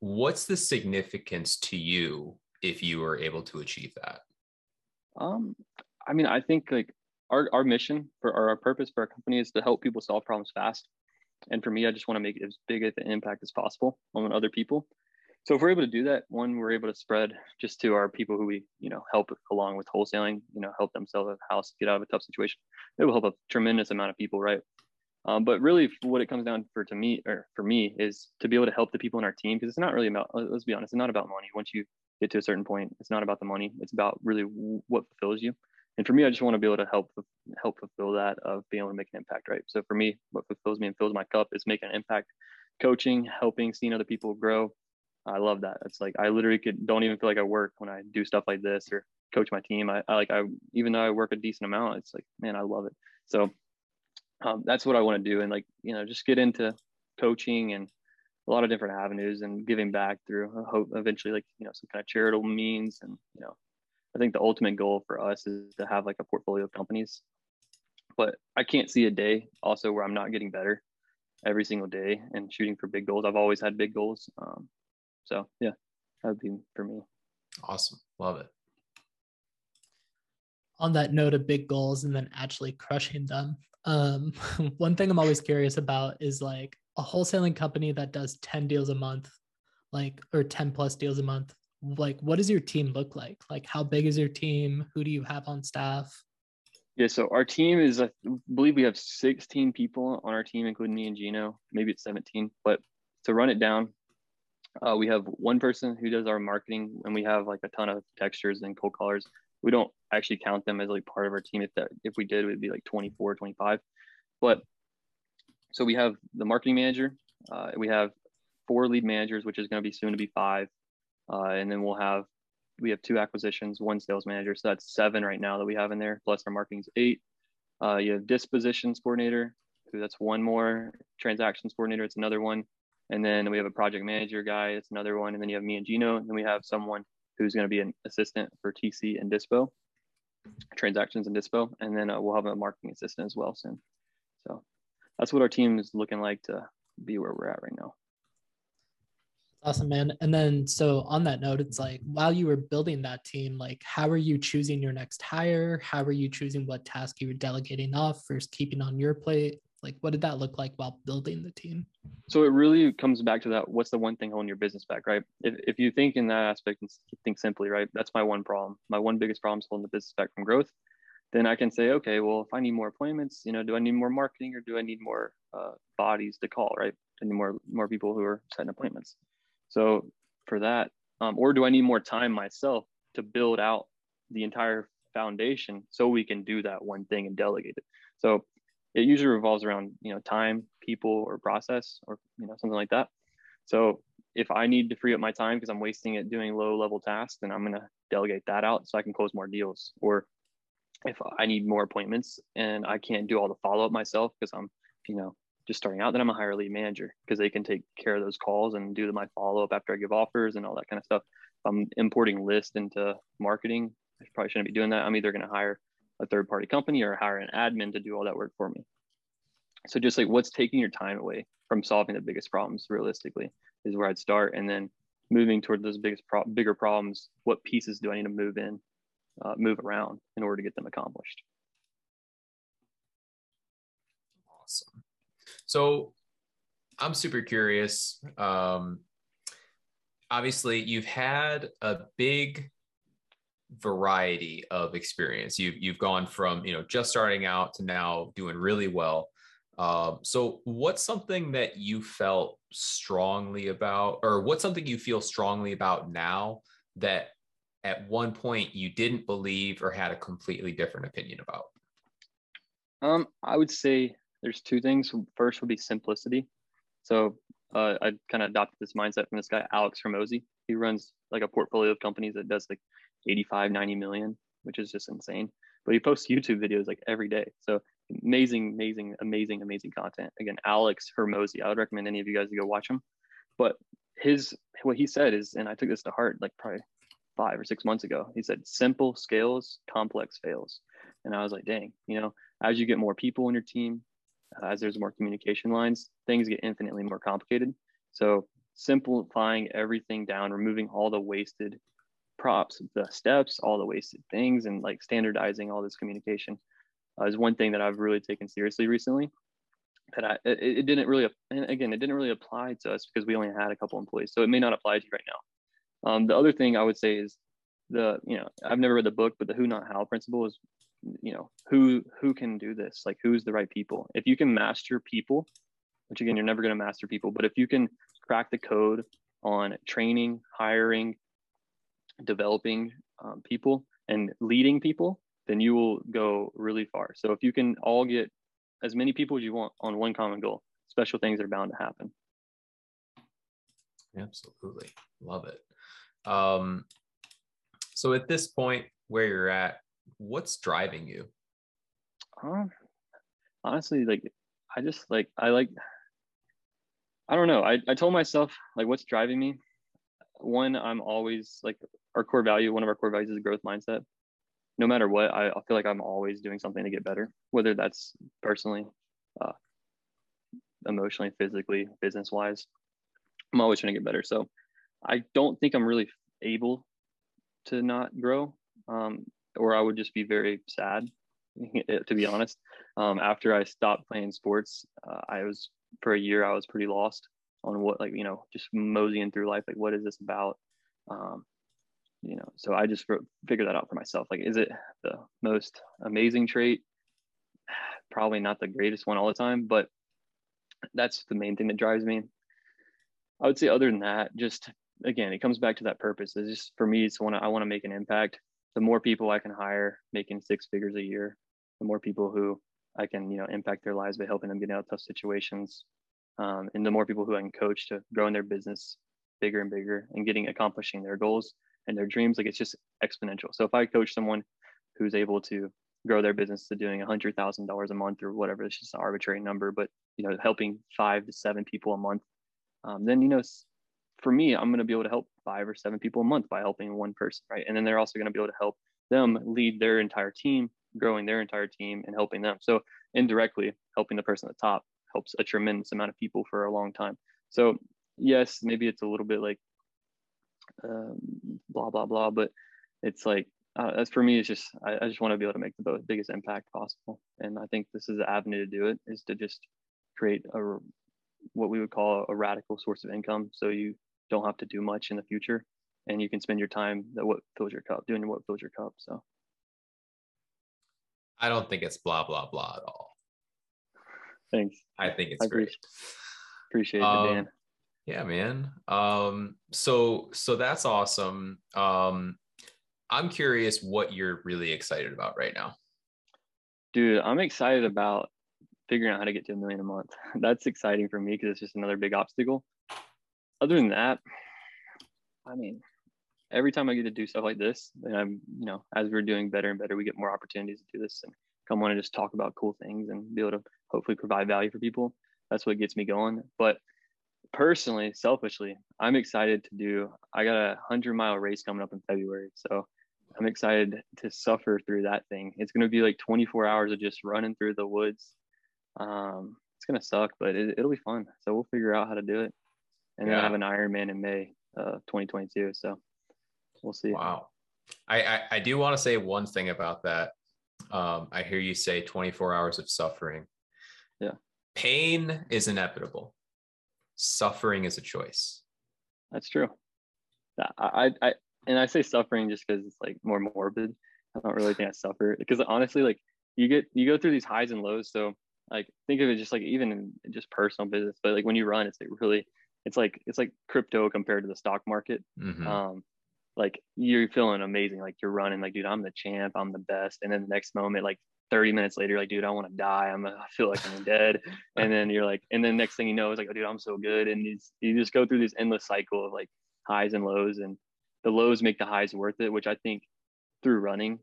What's the significance to you if you were able to achieve that? Um, I mean, I think like our, our mission for our, our purpose for our company is to help people solve problems fast. And for me, I just want to make as big of an impact as possible on other people. So if we're able to do that one we're able to spread just to our people who we you know help along with wholesaling you know help them sell a house get out of a tough situation. It will help a tremendous amount of people right? Um, but really what it comes down for to me or for me is to be able to help the people in our team because it's not really about let's be honest it's not about money. Once you get to a certain point it's not about the money it's about really what fulfills you and for me i just want to be able to help help fulfill that of being able to make an impact right so for me what fulfills me and fills my cup is making an impact coaching helping seeing other people grow I love that. It's like I literally could don't even feel like I work when I do stuff like this or coach my team. I, I like I even though I work a decent amount, it's like man, I love it. So um, that's what I want to do, and like you know, just get into coaching and a lot of different avenues and giving back through I hope eventually like you know some kind of charitable means and you know I think the ultimate goal for us is to have like a portfolio of companies. But I can't see a day also where I'm not getting better every single day and shooting for big goals. I've always had big goals. Um, so yeah, that would be for me. Awesome. Love it. On that note of big goals and then actually crushing them. Um, one thing I'm always curious about is like a wholesaling company that does 10 deals a month, like or 10 plus deals a month. Like, what does your team look like? Like, how big is your team? Who do you have on staff? Yeah, so our team is, I believe we have 16 people on our team, including me and Gino. Maybe it's 17, but to run it down, uh, we have one person who does our marketing, and we have like a ton of textures and cold callers. We don't actually count them as like part of our team. If that if we did, it would be like 24, 25. But so we have the marketing manager. Uh, we have four lead managers, which is going to be soon to be five, uh, and then we'll have we have two acquisitions, one sales manager, so that's seven right now that we have in there. Plus our marketing's eight. Uh, you have dispositions coordinator, who that's one more. Transactions coordinator, it's another one. And then we have a project manager guy, it's another one. And then you have me and Gino, and then we have someone who's going to be an assistant for TC and Dispo, transactions and Dispo, and then uh, we'll have a marketing assistant as well soon. So that's what our team is looking like to be where we're at right now. Awesome, man. And then, so on that note, it's like while you were building that team, like how are you choosing your next hire? How are you choosing what task you were delegating off versus keeping on your plate? Like, what did that look like while building the team? So it really comes back to that. What's the one thing holding your business back, right? If, if you think in that aspect and think simply, right? That's my one problem. My one biggest problem is holding the business back from growth. Then I can say, okay, well, if I need more appointments, you know, do I need more marketing or do I need more uh, bodies to call, right? I need more more people who are setting appointments. So for that, um, or do I need more time myself to build out the entire foundation so we can do that one thing and delegate it? So it usually revolves around you know time people or process or you know something like that so if i need to free up my time because i'm wasting it doing low level tasks then i'm going to delegate that out so i can close more deals or if i need more appointments and i can't do all the follow-up myself because i'm you know just starting out then i'm a higher lead manager because they can take care of those calls and do my follow-up after i give offers and all that kind of stuff if i'm importing list into marketing i probably shouldn't be doing that i'm either going to hire a third party company or hire an admin to do all that work for me. So just like what's taking your time away from solving the biggest problems realistically is where I'd start. And then moving toward those biggest pro- bigger problems, what pieces do I need to move in, uh, move around in order to get them accomplished? Awesome. So I'm super curious. Um, obviously, you've had a big variety of experience. You've you've gone from you know just starting out to now doing really well. Um, so, what's something that you felt strongly about, or what's something you feel strongly about now that at one point you didn't believe or had a completely different opinion about? Um, I would say there's two things. First would be simplicity. So uh, I kind of adopted this mindset from this guy, Alex Hormozi. He runs like a portfolio of companies that does like 85, 90 million, which is just insane. But he posts YouTube videos like every day. So amazing, amazing, amazing, amazing content. Again, Alex Hormozi. I would recommend any of you guys to go watch him. But his what he said is, and I took this to heart like probably five or six months ago. He said, simple scales, complex fails. And I was like, dang, you know, as you get more people on your team, uh, as there's more communication lines, things get infinitely more complicated. So simplifying everything down, removing all the wasted props, the steps, all the wasted things, and like standardizing all this communication uh, is one thing that I've really taken seriously recently. That I it, it, didn't really, and again, it didn't really apply to us because we only had a couple employees, so it may not apply to you right now. Um, the other thing I would say is the you know I've never read the book, but the who not how principle is you know who who can do this like who's the right people if you can master people which again you're never going to master people but if you can crack the code on training hiring developing um, people and leading people, then you will go really far. So if you can all get as many people as you want on one common goal, special things are bound to happen. Absolutely. Love it. Um, so at this point where you're at, what's driving you? Um, honestly, like I just like I like I don't know. I, I told myself like what's driving me. One, I'm always like our core value, one of our core values is a growth mindset. No matter what, I, I feel like I'm always doing something to get better, whether that's personally, uh, emotionally, physically, business wise. I'm always trying to get better. So I don't think I'm really able to not grow, um, or I would just be very sad, to be honest. Um, after I stopped playing sports, uh, I was for a year I was pretty lost on what like you know just moseying through life like what is this about? Um, you know so i just figured that out for myself. Like is it the most amazing trait? Probably not the greatest one all the time but that's the main thing that drives me. I would say other than that just again it comes back to that purpose. It's just for me it's want i want to make an impact. The more people i can hire making six figures a year the more people who i can you know impact their lives by helping them get out of tough situations um, and the more people who I can coach to growing their business bigger and bigger and getting accomplishing their goals and their dreams, like it's just exponential. So if I coach someone who's able to grow their business to doing a hundred thousand dollars a month or whatever, it's just an arbitrary number, but you know, helping five to seven people a month, um, then you know, for me, I'm going to be able to help five or seven people a month by helping one person, right? And then they're also going to be able to help them lead their entire team, growing their entire team and helping them. So indirectly, helping the person at the top helps a tremendous amount of people for a long time. So yes, maybe it's a little bit like um, blah blah blah, but it's like uh, as for me, it's just I, I just want to be able to make the biggest impact possible, and I think this is the avenue to do it is to just create a what we would call a radical source of income, so you don't have to do much in the future, and you can spend your time that what fills your cup doing what fills your cup. So I don't think it's blah blah blah at all. Thanks. I think it's I great. Appreciate, appreciate um, it, Dan. Yeah, man. Um, so so that's awesome. Um, I'm curious what you're really excited about right now. Dude, I'm excited about figuring out how to get to a million a month. That's exciting for me because it's just another big obstacle. Other than that, I mean, every time I get to do stuff like this, and I'm, you know, as we're doing better and better, we get more opportunities to do this and come on and just talk about cool things and be able to hopefully provide value for people. That's what gets me going. But personally, selfishly, I'm excited to do. I got a hundred mile race coming up in February, so I'm excited to suffer through that thing. It's going to be like 24 hours of just running through the woods. Um, it's going to suck, but it, will be fun. So we'll figure out how to do it. And yeah. then I have an Ironman in May, uh, 2022. So we'll see. Wow. I, I, I do want to say one thing about that. Um, I hear you say 24 hours of suffering. Yeah. Pain is inevitable. Suffering is a choice. That's true. I, I, and I say suffering just because it's like more morbid. I don't really think I suffer because honestly, like you get you go through these highs and lows. So like think of it just like even in just personal business, but like when you run, it's like really it's like it's like crypto compared to the stock market. Mm-hmm. Um, like you're feeling amazing, like you're running, like dude, I'm the champ, I'm the best, and then the next moment, like 30 minutes later, like, dude, I want to die. I'm, I feel like I'm dead. And then you're like, and then next thing you know, it's like, oh, dude, I'm so good. And you just go through this endless cycle of like highs and lows, and the lows make the highs worth it, which I think through running,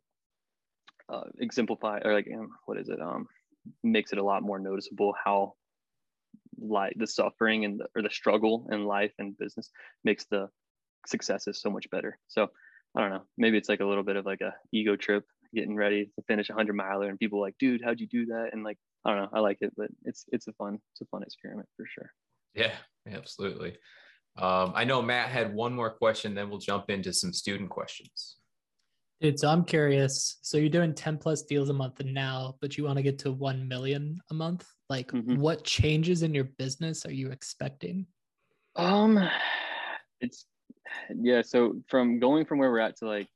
uh, exemplify or like, um, what is it? Um, makes it a lot more noticeable how like the suffering and the, or the struggle in life and business makes the successes so much better. So I don't know, maybe it's like a little bit of like a ego trip getting ready to finish a hundred miler and people like, dude, how'd you do that? And like, I don't know, I like it, but it's it's a fun, it's a fun experiment for sure. Yeah, absolutely. Um, I know Matt had one more question, then we'll jump into some student questions. Dude, so I'm curious. So you're doing 10 plus deals a month now, but you want to get to 1 million a month. Like mm-hmm. what changes in your business are you expecting? Um it's yeah, so from going from where we're at to like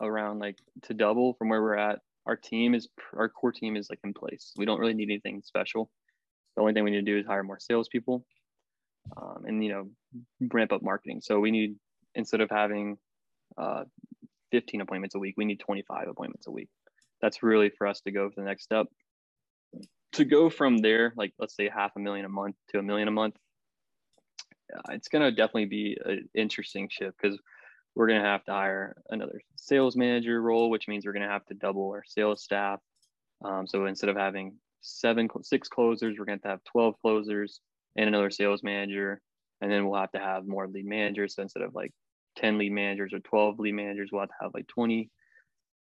around like to double from where we're at. Our team is our core team is like in place. We don't really need anything special. The only thing we need to do is hire more salespeople, um, and you know ramp up marketing. So we need instead of having uh, 15 appointments a week, we need 25 appointments a week. That's really for us to go to the next step. To go from there, like let's say half a million a month to a million a month, uh, it's going to definitely be an interesting shift because we're going to have to hire another sales manager role, which means we're going to have to double our sales staff. Um, so instead of having seven, six closers, we're going to have 12 closers and another sales manager. And then we'll have to have more lead managers. So instead of like 10 lead managers or 12 lead managers, we'll have to have like 20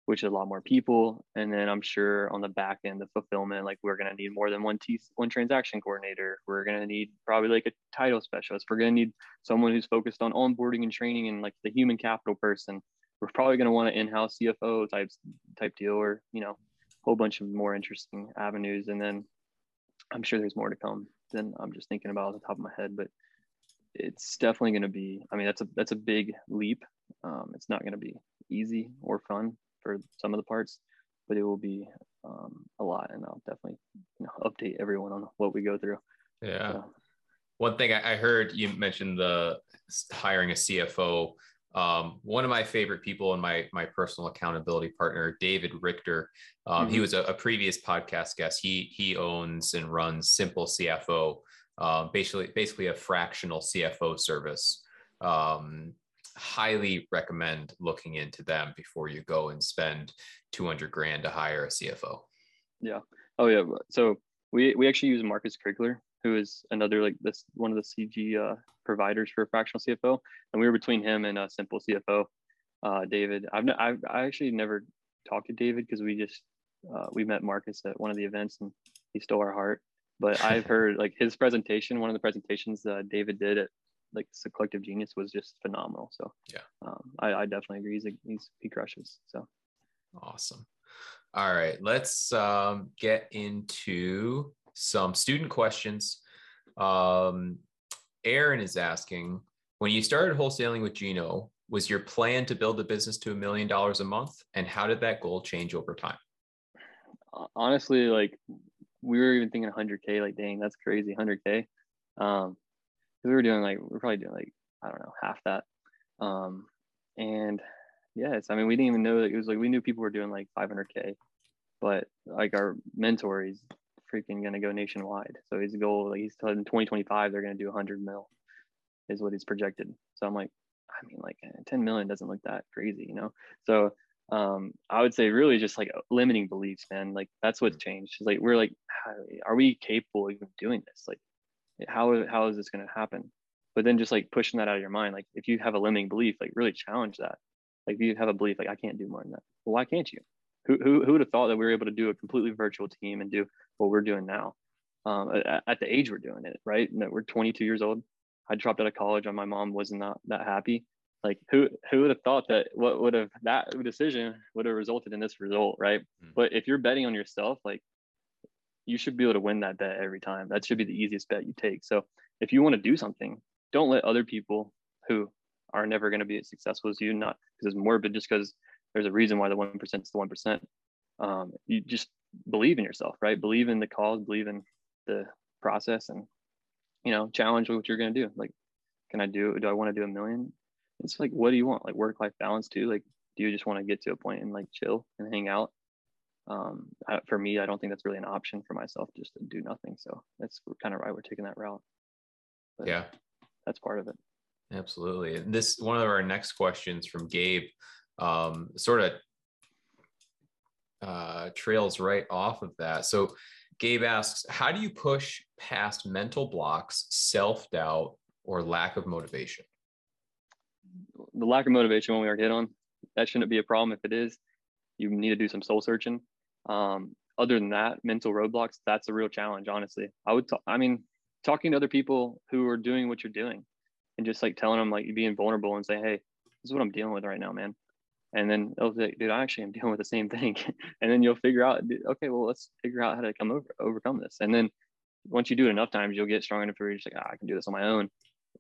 which is a lot more people. And then I'm sure on the back end, the fulfillment, like we're going to need more than one T one transaction coordinator. We're going to need probably like a title specialist. We're going to need someone who's focused on onboarding and training and like the human capital person. We're probably going to want an in-house CFO type type deal, or you know, a whole bunch of more interesting avenues. And then I'm sure there's more to come than I'm just thinking about off the top of my head, but it's definitely going to be. I mean, that's a that's a big leap. Um, it's not going to be easy or fun, for some of the parts, but it will be um, a lot, and I'll definitely you know, update everyone on what we go through. Yeah. So. One thing I heard you mentioned the hiring a CFO. Um, one of my favorite people and my my personal accountability partner, David Richter. Um, mm-hmm. He was a, a, previous podcast guest. He he owns and runs Simple CFO. Um, basically basically a fractional CFO service. Um, highly recommend looking into them before you go and spend 200 grand to hire a CFO. Yeah. Oh yeah. So we we actually use Marcus Krigler, who is another like this one of the CG uh, providers for fractional CFO, and we were between him and a simple CFO, uh, David. I've, I've I actually never talked to David because we just uh, we met Marcus at one of the events and he stole our heart. But I've heard like his presentation, one of the presentations uh, David did at like the collective genius was just phenomenal. So yeah, um, I, I, definitely agree. He's, he's he crushes. So awesome. All right, let's um, get into some student questions. Um, Aaron is asking, when you started wholesaling with Gino, was your plan to build the business to a million dollars a month, and how did that goal change over time? Honestly, like we were even thinking 100k. Like, dang, that's crazy, 100k. Um, we were doing like we are probably doing like I don't know half that. Um, and yes, I mean we didn't even know that it was like we knew people were doing like 500k, but like our mentor is freaking gonna go nationwide. So his goal, like he's telling 2025 they're gonna do 100 mil, is what he's projected. So I'm like, I mean like 10 million doesn't look that crazy, you know. So um, I would say really just like limiting beliefs, man. Like that's what's mm. changed. It's like we're like, are we capable of doing this? Like how how is this going to happen but then just like pushing that out of your mind like if you have a limiting belief like really challenge that like if you have a belief like i can't do more than that well why can't you who, who, who would have thought that we were able to do a completely virtual team and do what we're doing now um, at, at, the age we're doing it right and we're 22 years old i dropped out of college and my mom was not that happy like who who would have thought that what would have that decision would have resulted in this result right mm-hmm. but if you're betting on yourself like you should be able to win that bet every time. That should be the easiest bet you take. So if you want to do something, don't let other people who are never going to be as successful as you, not because it's morbid, just because there's a reason why the 1% is the 1%. Um, you just believe in yourself, right? Believe in the cause, believe in the process and, you know, challenge what you're going to do. Like, can I do, do I want to do a million? It's like, what do you want? Like work life balance too? Like, do you just want to get to a point and like chill and hang out? um, I, for me, I don't think that's really an option for myself just to do nothing. So that's kind of why we're taking that route. But yeah, that's part of it. Absolutely. This one of our next questions from Gabe, um, sort of uh, trails right off of that. So Gabe asks, how do you push past mental blocks, self doubt, or lack of motivation? The lack of motivation when we are hit on, that shouldn't be a problem. If it is, you need to do some soul searching. Um, other than that, mental roadblocks, that's a real challenge, honestly. I would, t- I mean, talking to other people who are doing what you're doing and just like telling them, like, you being vulnerable and say, hey, this is what I'm dealing with right now, man. And then they'll say, dude, I actually am dealing with the same thing. and then you'll figure out, okay, well, let's figure out how to come over, overcome this. And then once you do it enough times, you'll get strong enough to where you're just like, ah, I can do this on my own.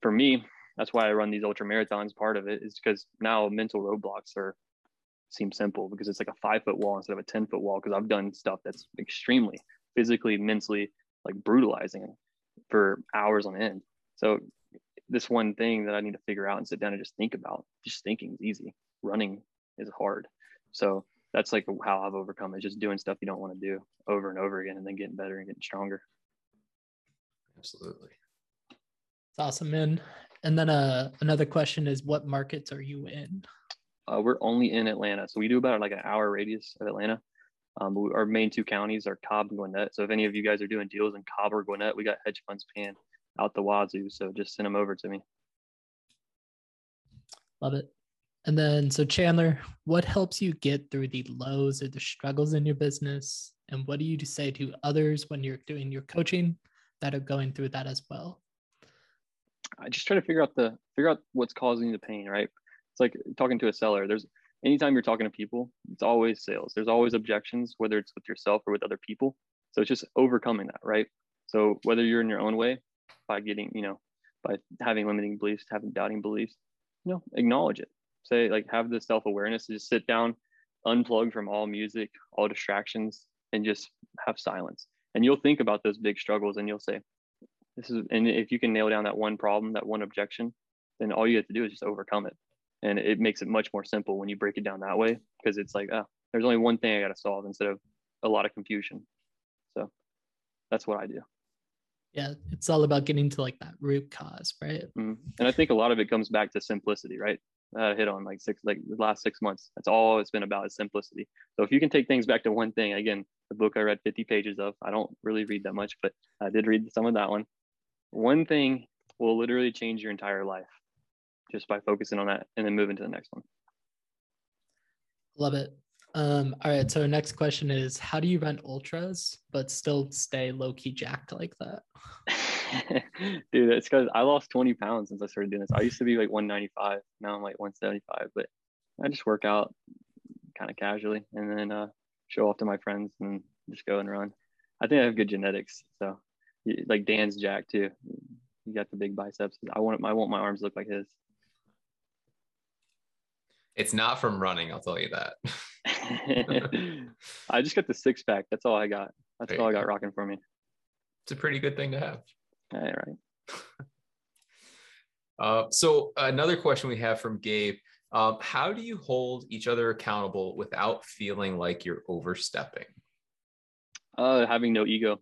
For me, that's why I run these ultra marathons. Part of it is because now mental roadblocks are seem simple because it's like a five foot wall instead of a 10 foot wall. Cause I've done stuff that's extremely physically, mentally like brutalizing for hours on end. So this one thing that I need to figure out and sit down and just think about, just thinking is easy. Running is hard. So that's like how I've overcome it, just doing stuff you don't want to do over and over again and then getting better and getting stronger. Absolutely. It's awesome, man. And then uh, another question is what markets are you in? Uh, we're only in Atlanta, so we do about like an hour radius of Atlanta. Um, we, our main two counties are Cobb and Gwinnett. So if any of you guys are doing deals in Cobb or Gwinnett, we got hedge funds paying out the wazoo. So just send them over to me. Love it. And then, so Chandler, what helps you get through the lows or the struggles in your business? And what do you say to others when you're doing your coaching that are going through that as well? I just try to figure out the figure out what's causing the pain, right? it's like talking to a seller. There's anytime you're talking to people it's always sales. There's always objections whether it's with yourself or with other people. So it's just overcoming that right? So whether you're in your own way by getting you know by having limiting beliefs having doubting beliefs you know acknowledge it. Say like have the self-awareness to just sit down unplug from all music all distractions and just have silence. And you'll think about those big struggles and you'll say this is and if you can nail down that one problem that one objection then all you have to do is just overcome it and it makes it much more simple when you break it down that way because it's like oh there's only one thing i got to solve instead of a lot of confusion so that's what i do Yeah, it's all about getting to like that root cause, right? Mm. And I think a lot of it comes back to simplicity, right? Uh, hit on like six, like the last six months. That's all it's been about is simplicity. So if you can take things back to one thing, again, the book I read 50 pages of, I don't really read that much, but I did read some of that one. One thing will literally change your entire life just by focusing on that and then moving to the next one. Love it. Um, all right. So our next question is how do you run ultras but still stay low key jacked like that? Dude, it's because I lost 20 pounds since I started doing this. I used to be like 195. Now I'm like 175, but I just work out kind of casually and then uh, show off to my friends and just go and run. I think I have good genetics. So like Dan's jack too. You got the big biceps. I want I want my arms to look like his. It's not from running, I'll tell you that. I just got the six pack. That's all I got. That's there all I got go. rocking for me. It's a pretty good thing to have. All right. uh, so another question we have from Gabe: um, How do you hold each other accountable without feeling like you're overstepping? Uh, having no ego.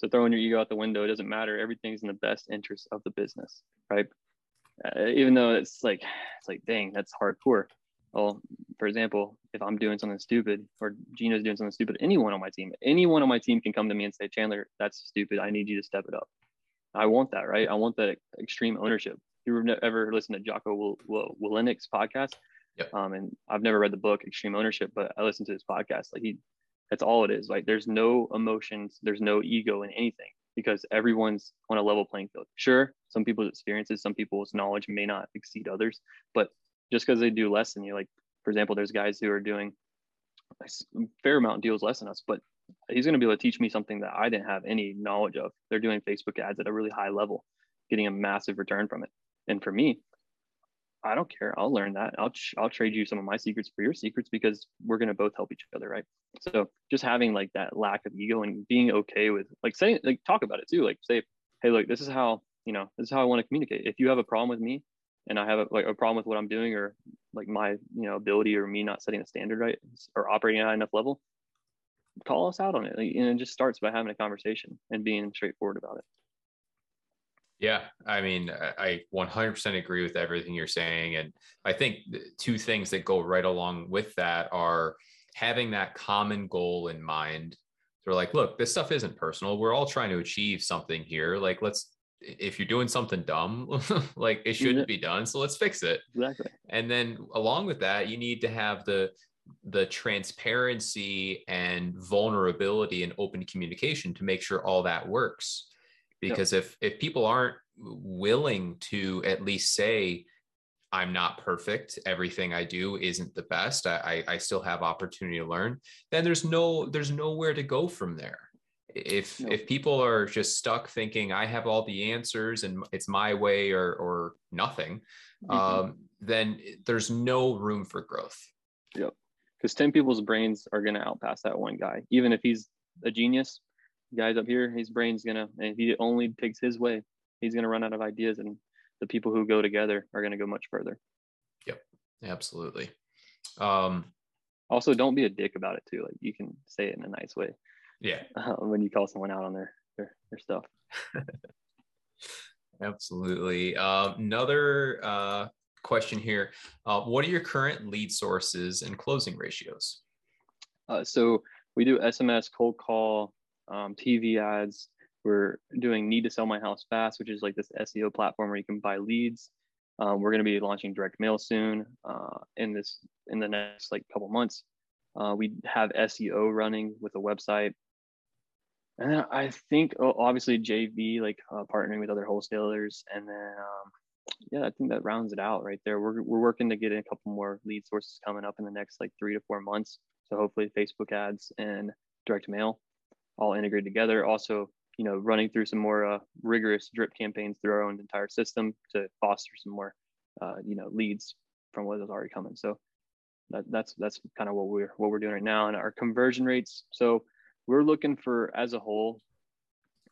So throwing your ego out the window, it doesn't matter. Everything's in the best interest of the business, right? Uh, even though it's like, it's like, dang, that's hardcore well, for example, if I'm doing something stupid or Gino's doing something stupid, anyone on my team, anyone on my team can come to me and say, Chandler, that's stupid. I need you to step it up. I want that, right? I want that extreme ownership. you've ever listened to Jocko Willink's podcast? Yep. Um, and I've never read the book Extreme Ownership, but I listened to his podcast. Like he, that's all it is. Like there's no emotions, there's no ego in anything because everyone's on a level playing field. Sure, some people's experiences, some people's knowledge may not exceed others, but just because they do less than you. Like, for example, there's guys who are doing a fair amount of deals less than us, but he's going to be able to teach me something that I didn't have any knowledge of. They're doing Facebook ads at a really high level, getting a massive return from it. And for me, I don't care. I'll learn that. I'll I'll trade you some of my secrets for your secrets because we're gonna both help each other, right? So just having like that lack of ego and being okay with like saying like talk about it too. Like say, hey, look, this is how you know this is how I want to communicate. If you have a problem with me, and I have a, like a problem with what I'm doing or like my you know ability or me not setting a standard right or operating at a enough level, call us out on it. Like, and it just starts by having a conversation and being straightforward about it. Yeah, I mean, I 100% agree with everything you're saying, and I think two things that go right along with that are having that common goal in mind. They're like, look, this stuff isn't personal. We're all trying to achieve something here. Like, let's if you're doing something dumb, like it shouldn't mm-hmm. be done. So let's fix it. Exactly. And then along with that, you need to have the the transparency and vulnerability and open communication to make sure all that works. Because yep. if if people aren't willing to at least say, I'm not perfect. Everything I do isn't the best. I, I, still have opportunity to learn. Then there's no there's nowhere to go from there if if people are just stuck thinking i have all the answers and it's my way or or nothing mm-hmm. um, then there's no room for growth yep because 10 people's brains are going to outpass that one guy even if he's a genius guys up here his brain's to and he only takes his way he's to run out of ideas and the people who go together are to go much further yep absolutely um also don't be a dick about it too like you can say it in a nice way yeah. Uh, when you call someone out on their their, their stuff. Absolutely. Uh, another uh, question here: uh, What are your current lead sources and closing ratios? Uh, so we do SMS, cold call, um, TV ads. We're doing Need to Sell My House Fast, which is like this SEO platform where you can buy leads. Um, we're going to be launching direct mail soon uh, in this in the next like couple months. Uh, we have SEO running with a website. And then I think oh, obviously JV, like uh, partnering with other wholesalers, and then um, yeah, I think that rounds it out right there. We're we're working to get in a couple more lead sources coming up in the next like three to four months. So hopefully Facebook ads and direct mail all integrated together. Also, you know, running through some more uh, rigorous drip campaigns through our own entire system to foster some more, uh, you know, leads from what is already coming. So that, that's that's kind of what we're what we're doing right now, and our conversion rates. So we're looking for as a whole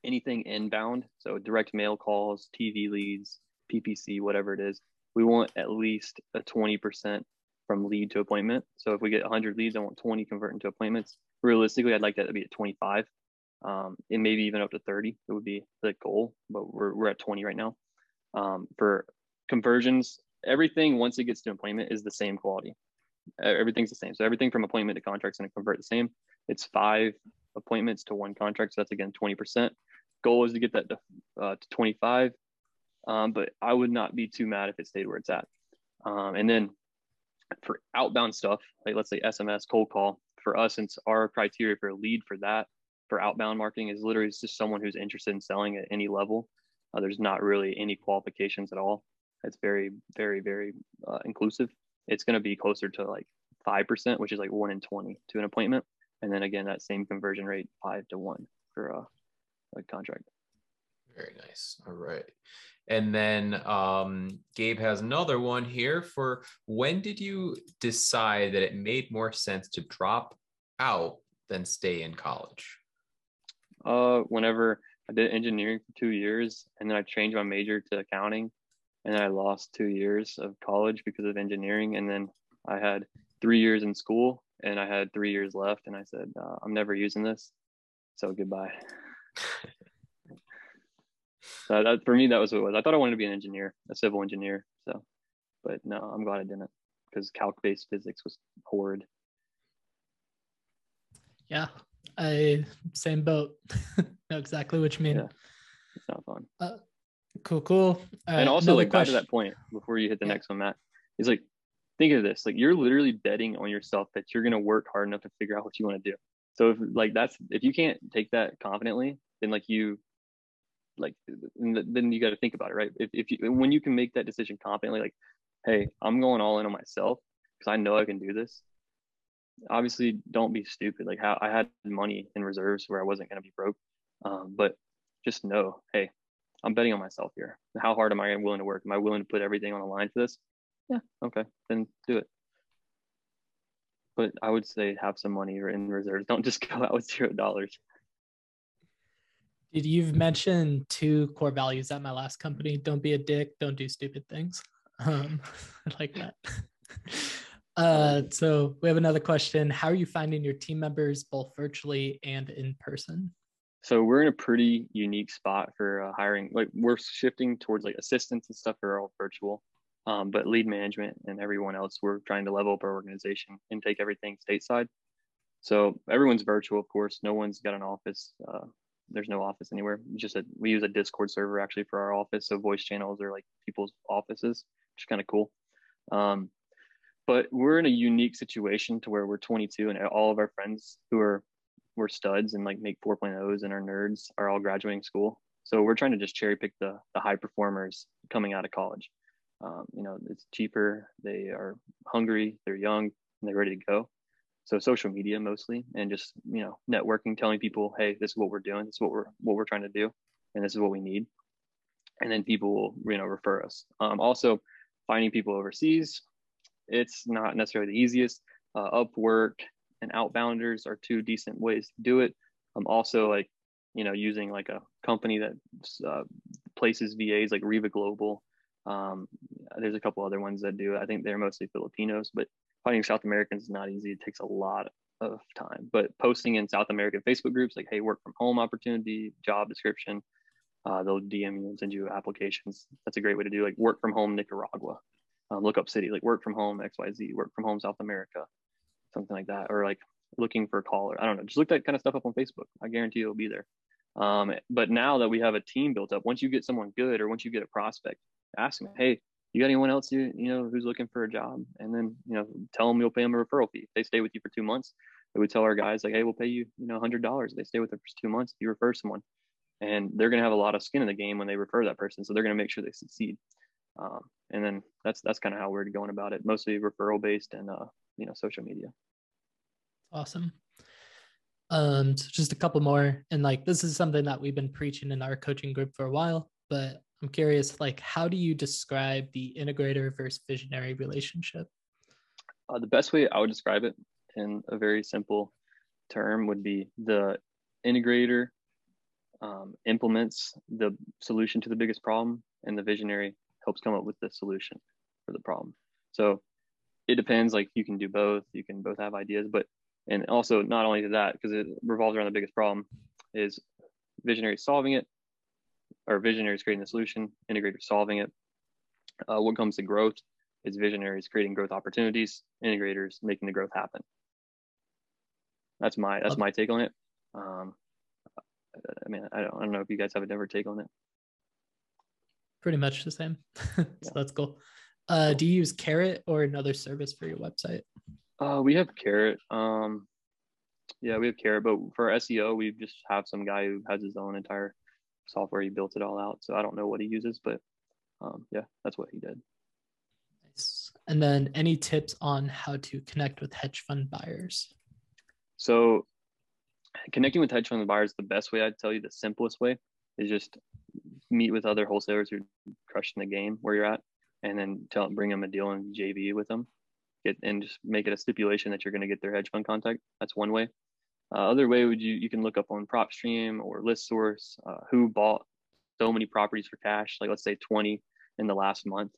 anything inbound so direct mail calls tv leads ppc whatever it is we want at least a 20% from lead to appointment so if we get 100 leads i want 20 convert into appointments realistically i'd like that to be at 25 um, and maybe even up to 30. It would be the goal, but we're, we're at 20 right now. Um, for conversions, everything once it gets to appointment is the same quality. Everything's the same. So everything from appointment to contracts going to convert the same. It's five appointments to one contract. So that's again 20%. Goal is to get that to, uh, to 25. Um, but I would not be too mad if it stayed where it's at. Um, and then for outbound stuff, like let's say SMS, cold call, for us, since our criteria for a lead for that, for outbound marketing is literally just someone who's interested in selling at any level. Uh, there's not really any qualifications at all. It's very, very, very uh, inclusive. It's going to be closer to like 5%, which is like one in 20 to an appointment. And then again, that same conversion rate, five to one for a, a contract. Very nice. All right. And then um, Gabe has another one here for when did you decide that it made more sense to drop out than stay in college? Uh, whenever I did engineering for two years and then I changed my major to accounting and I lost two years of college because of engineering. And then I had three years in school and I had three years left. And I said, uh, I'm never using this. So goodbye. so that, for me, that was what it was. I thought I wanted to be an engineer, a civil engineer. So, but no, I'm glad I didn't because calc based physics was horrid. Yeah, I same boat. know exactly what you mean. Yeah, it's not fun. Uh, cool, cool. and also, like question. back to that point before you hit the yeah. next one, Matt, is like, think of this: like you're literally betting on yourself that you're gonna work hard enough to figure out what you want to do. So if like that's if you can't take that confidently, then like you like then you got to think about it, right? If if you when you can make that decision confidently, like, hey, I'm going all in on myself because I know I can do this obviously don't be stupid. Like how I had money in reserves where I wasn't going to be broke. Um, but just know, hey, I'm betting on myself here. How hard am I willing to work? Am I willing to put everything on the line for this? Yeah, okay, then do it. But I would say have some money in reserves. Don't just go out with zero dollars. Did you've mentioned two core values at my last company? Don't be a dick. Don't do stupid things. Um, I like that. Uh, so we have another question. How are you finding your team members both virtually and in person? So we're in a pretty unique spot for uh, hiring. Like we're shifting towards like assistants and stuff are all virtual, um, but lead management and everyone else, we're trying to level up our organization and take everything stateside. So everyone's virtual, of course. No one's got an office. Uh, there's no office anywhere. just a, we use a Discord server actually for our office. So voice channels are like people's offices, which is kind of cool. Um, but we're in a unique situation to where we're 22 and all of our friends who are we're studs and like make 4.0s and our nerds are all graduating school. So we're trying to just cherry pick the, the high performers coming out of college. Um, you know it's cheaper they are hungry they're young and they're ready to go. So social media mostly and just you know networking telling people hey this is what we're doing this is what we're what we're trying to do and this is what we need. And then people will you know refer us. Um, also finding people overseas it's not necessarily the easiest. Uh, Upwork and Outbounders are two decent ways to do it. I'm also like, you know, using like a company that uh, places VAs like REVA Global. Um, there's a couple other ones that do. I think they're mostly Filipinos, but finding South Americans is not easy. It takes a lot of time. But posting in South American Facebook groups like, hey, work from home opportunity, job description, uh, they'll DM you and send you applications. That's a great way to do like work from home Nicaragua um, look up city like work from home xyz work from home south america something like that or like looking for a caller. I don't know. Just look that kind of stuff up on facebook. I guarantee it'll be there. Um, but now that we have a team built up once you get someone good or once you get a prospect ask them hey you got anyone else you, you know who's looking for a job? And then you know tell them you'll pay them a referral fee. If they stay with you for two months we would tell our guys like hey we'll pay you you know $100 they stay with us for two months if you refer someone. And they're going to have a lot of skin in the game when they refer that person so they're going to make sure they succeed um, and then that's that's kind of how we're going about it mostly referral based and uh, you know social media. Awesome. Um so just a couple more and like this is something that we've been preaching in our coaching group for a while but i'm curious like how do you describe the integrator versus visionary relationship? Uh, the best way i would describe it in a very simple term would be the integrator um, implements the solution to the biggest problem and the visionary helps come up with the solution for the problem. So it depends. Like you can do both. You can both have ideas, but and also not only to that because it revolves around the biggest problem. is visionary solving it, or visionaries creating the solution, integrators solving it. Uh, what comes to growth is visionaries creating growth opportunities, integrators making the growth happen. That's my that's my take on it. Um, I mean, I don't, I don't know if you guys have a different take on it. Pretty much the same. so yeah. that's cool. Uh, do you use Carrot or another service for your website? Uh, we have Carrot. Um, yeah, we have Carrot, but for SEO, we just have some guy who has his own entire software. He built it all out, so I don't know what he uses, but um, yeah, that's what he did. Nice. And then, any tips on how to connect with hedge fund buyers? So, connecting with hedge fund buyers, the best way I'd tell you, the simplest way is just meet with other wholesalers who are crushing the game where you're at, and then tell bring them a deal and JV with them. Get and just make it a stipulation that you're going to get their hedge fund contact. That's one way. Uh, other way would you you can look up on PropStream or ListSource uh, who bought so many properties for cash, like let's say 20 in the last month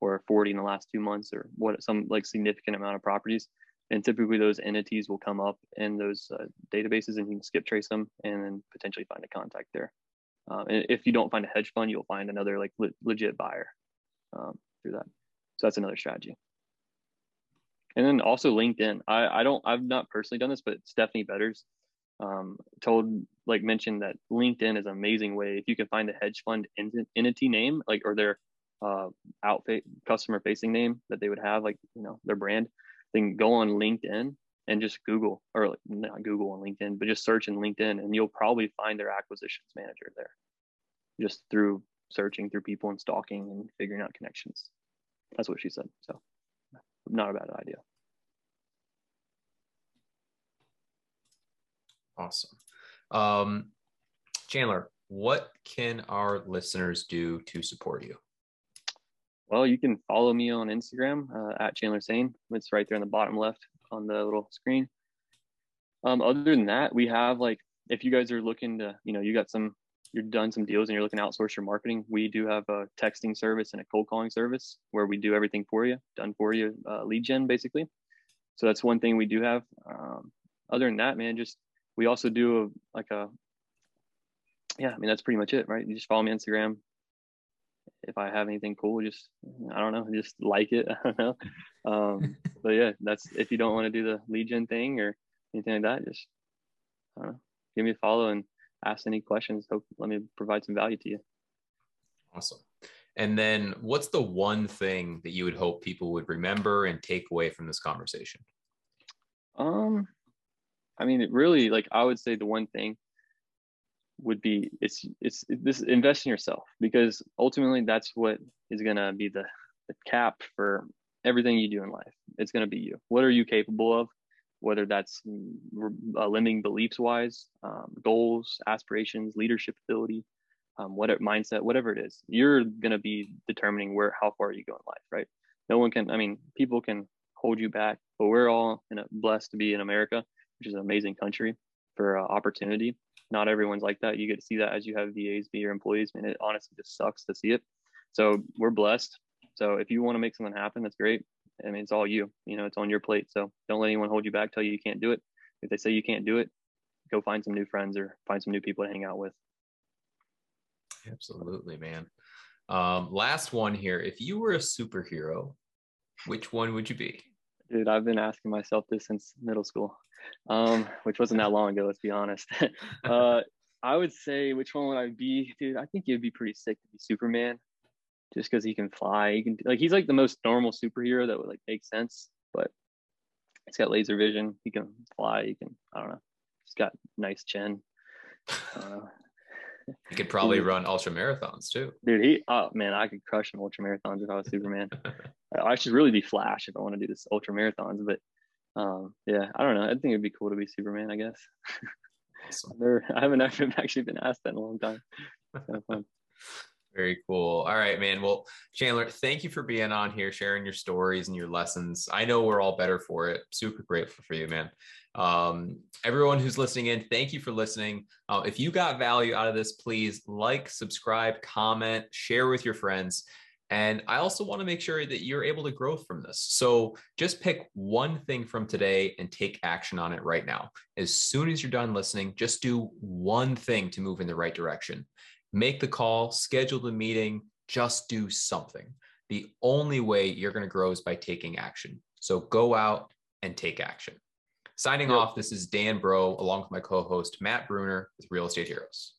or 40 in the last two months or what some like significant amount of properties. And typically those entities will come up in those uh, databases and you can skip trace them and then potentially find a contact there. Um, and if you don't find a hedge fund, you'll find another like le- legit buyer um, through that. So that's another strategy and then also LinkedIn. I, I don't I've not personally done this, but Stephanie Betters um, told like mentioned that LinkedIn is an amazing way if you can find a hedge fund entity name like or their uh, outfit customer facing name that they would have like you know their brand, then go on LinkedIn and just Google or not Google on LinkedIn, but just search in LinkedIn and you'll probably find their acquisitions manager there, just through searching through people and stalking and figuring out connections. That's what she said. So not a bad idea. Awesome. Um, Chandler, what can our listeners do to support you? Well, you can follow me on Instagram uh, at Chandler Sane. It's right there in the bottom left on the little screen. Um, other than that, we have like if you guys are looking to, you know, you got some you're done some deals and you're looking to outsource your marketing, we do have a texting service and a cold calling service where we do everything for you, done for you, uh, lead gen basically. So that's one thing we do have. Um, other than that, man, just we also do a, like a, yeah, I mean that's pretty much it, right? You just follow me on Instagram. If I have anything cool, just I don't know, just like it. I don't know. Um, but yeah, that's if you don't want to do the lead gen thing or anything like that, just I don't know, give me a follow and ask any questions. Hope let me provide some value to you. Awesome. And then what's the one thing that you would hope people would remember and take away from this conversation? Um, I mean, it really like I would say the one thing would be it's it's this invest in yourself because ultimately that's what is gonna be the, the cap for everything you do in life. It's gonna be you. What are you capable of? whether that's uh, limiting beliefs wise, um, goals, aspirations, leadership ability, um, whatever mindset, whatever it is, you're going to be determining where, how far you go in life, right? No one can, I mean, people can hold you back, but we're all in a, blessed to be in America, which is an amazing country for uh, opportunity. Not everyone's like that. You get to see that as you have VAs be your employees, and it honestly just sucks to see it. So we're blessed. So if you want to make something happen, that's great. I mean, it's all you. You know, it's on your plate. So don't let anyone hold you back, tell you you can't do it. If they say you can't do it, go find some new friends or find some new people to hang out with. Absolutely, man. Um, last one here. If you were a superhero, which one would you be? Dude, I've been asking myself this since middle school, um, which wasn't that long ago, let's be honest. uh, I would say, which one would I be? Dude, I think it'd be pretty sick to be Superman just because he can fly. He can like he's like the most normal superhero that would like make sense, but he's got laser vision. He can fly. He can I don't know. He's got nice chin. Uh, he could probably run ultra marathons too. Dude, he oh man, I could crush some ultra marathons if I was Superman. I should really be Flash if I want to do this ultra marathons, but um, yeah, I don't know. I think it'd be cool to be Superman. I guess. Awesome. I haven't actually been asked that in a long time. Very cool. All right, man. Well, Chandler, thank you for being on here, sharing your stories and your lessons. I know we're all better for it. Super grateful for you, man. Um, everyone who's listening in, thank you for listening. Uh, if you got value out of this, please like, subscribe, comment, share with your friends. And I also want to make sure that you're able to grow from this. So just pick one thing from today and take action on it right now. As soon as you're done listening, just do one thing to move in the right direction. Make the call, schedule the meeting, just do something. The only way you're going to grow is by taking action. So go out and take action. Signing off, this is Dan Bro, along with my co host, Matt Bruner with Real Estate Heroes.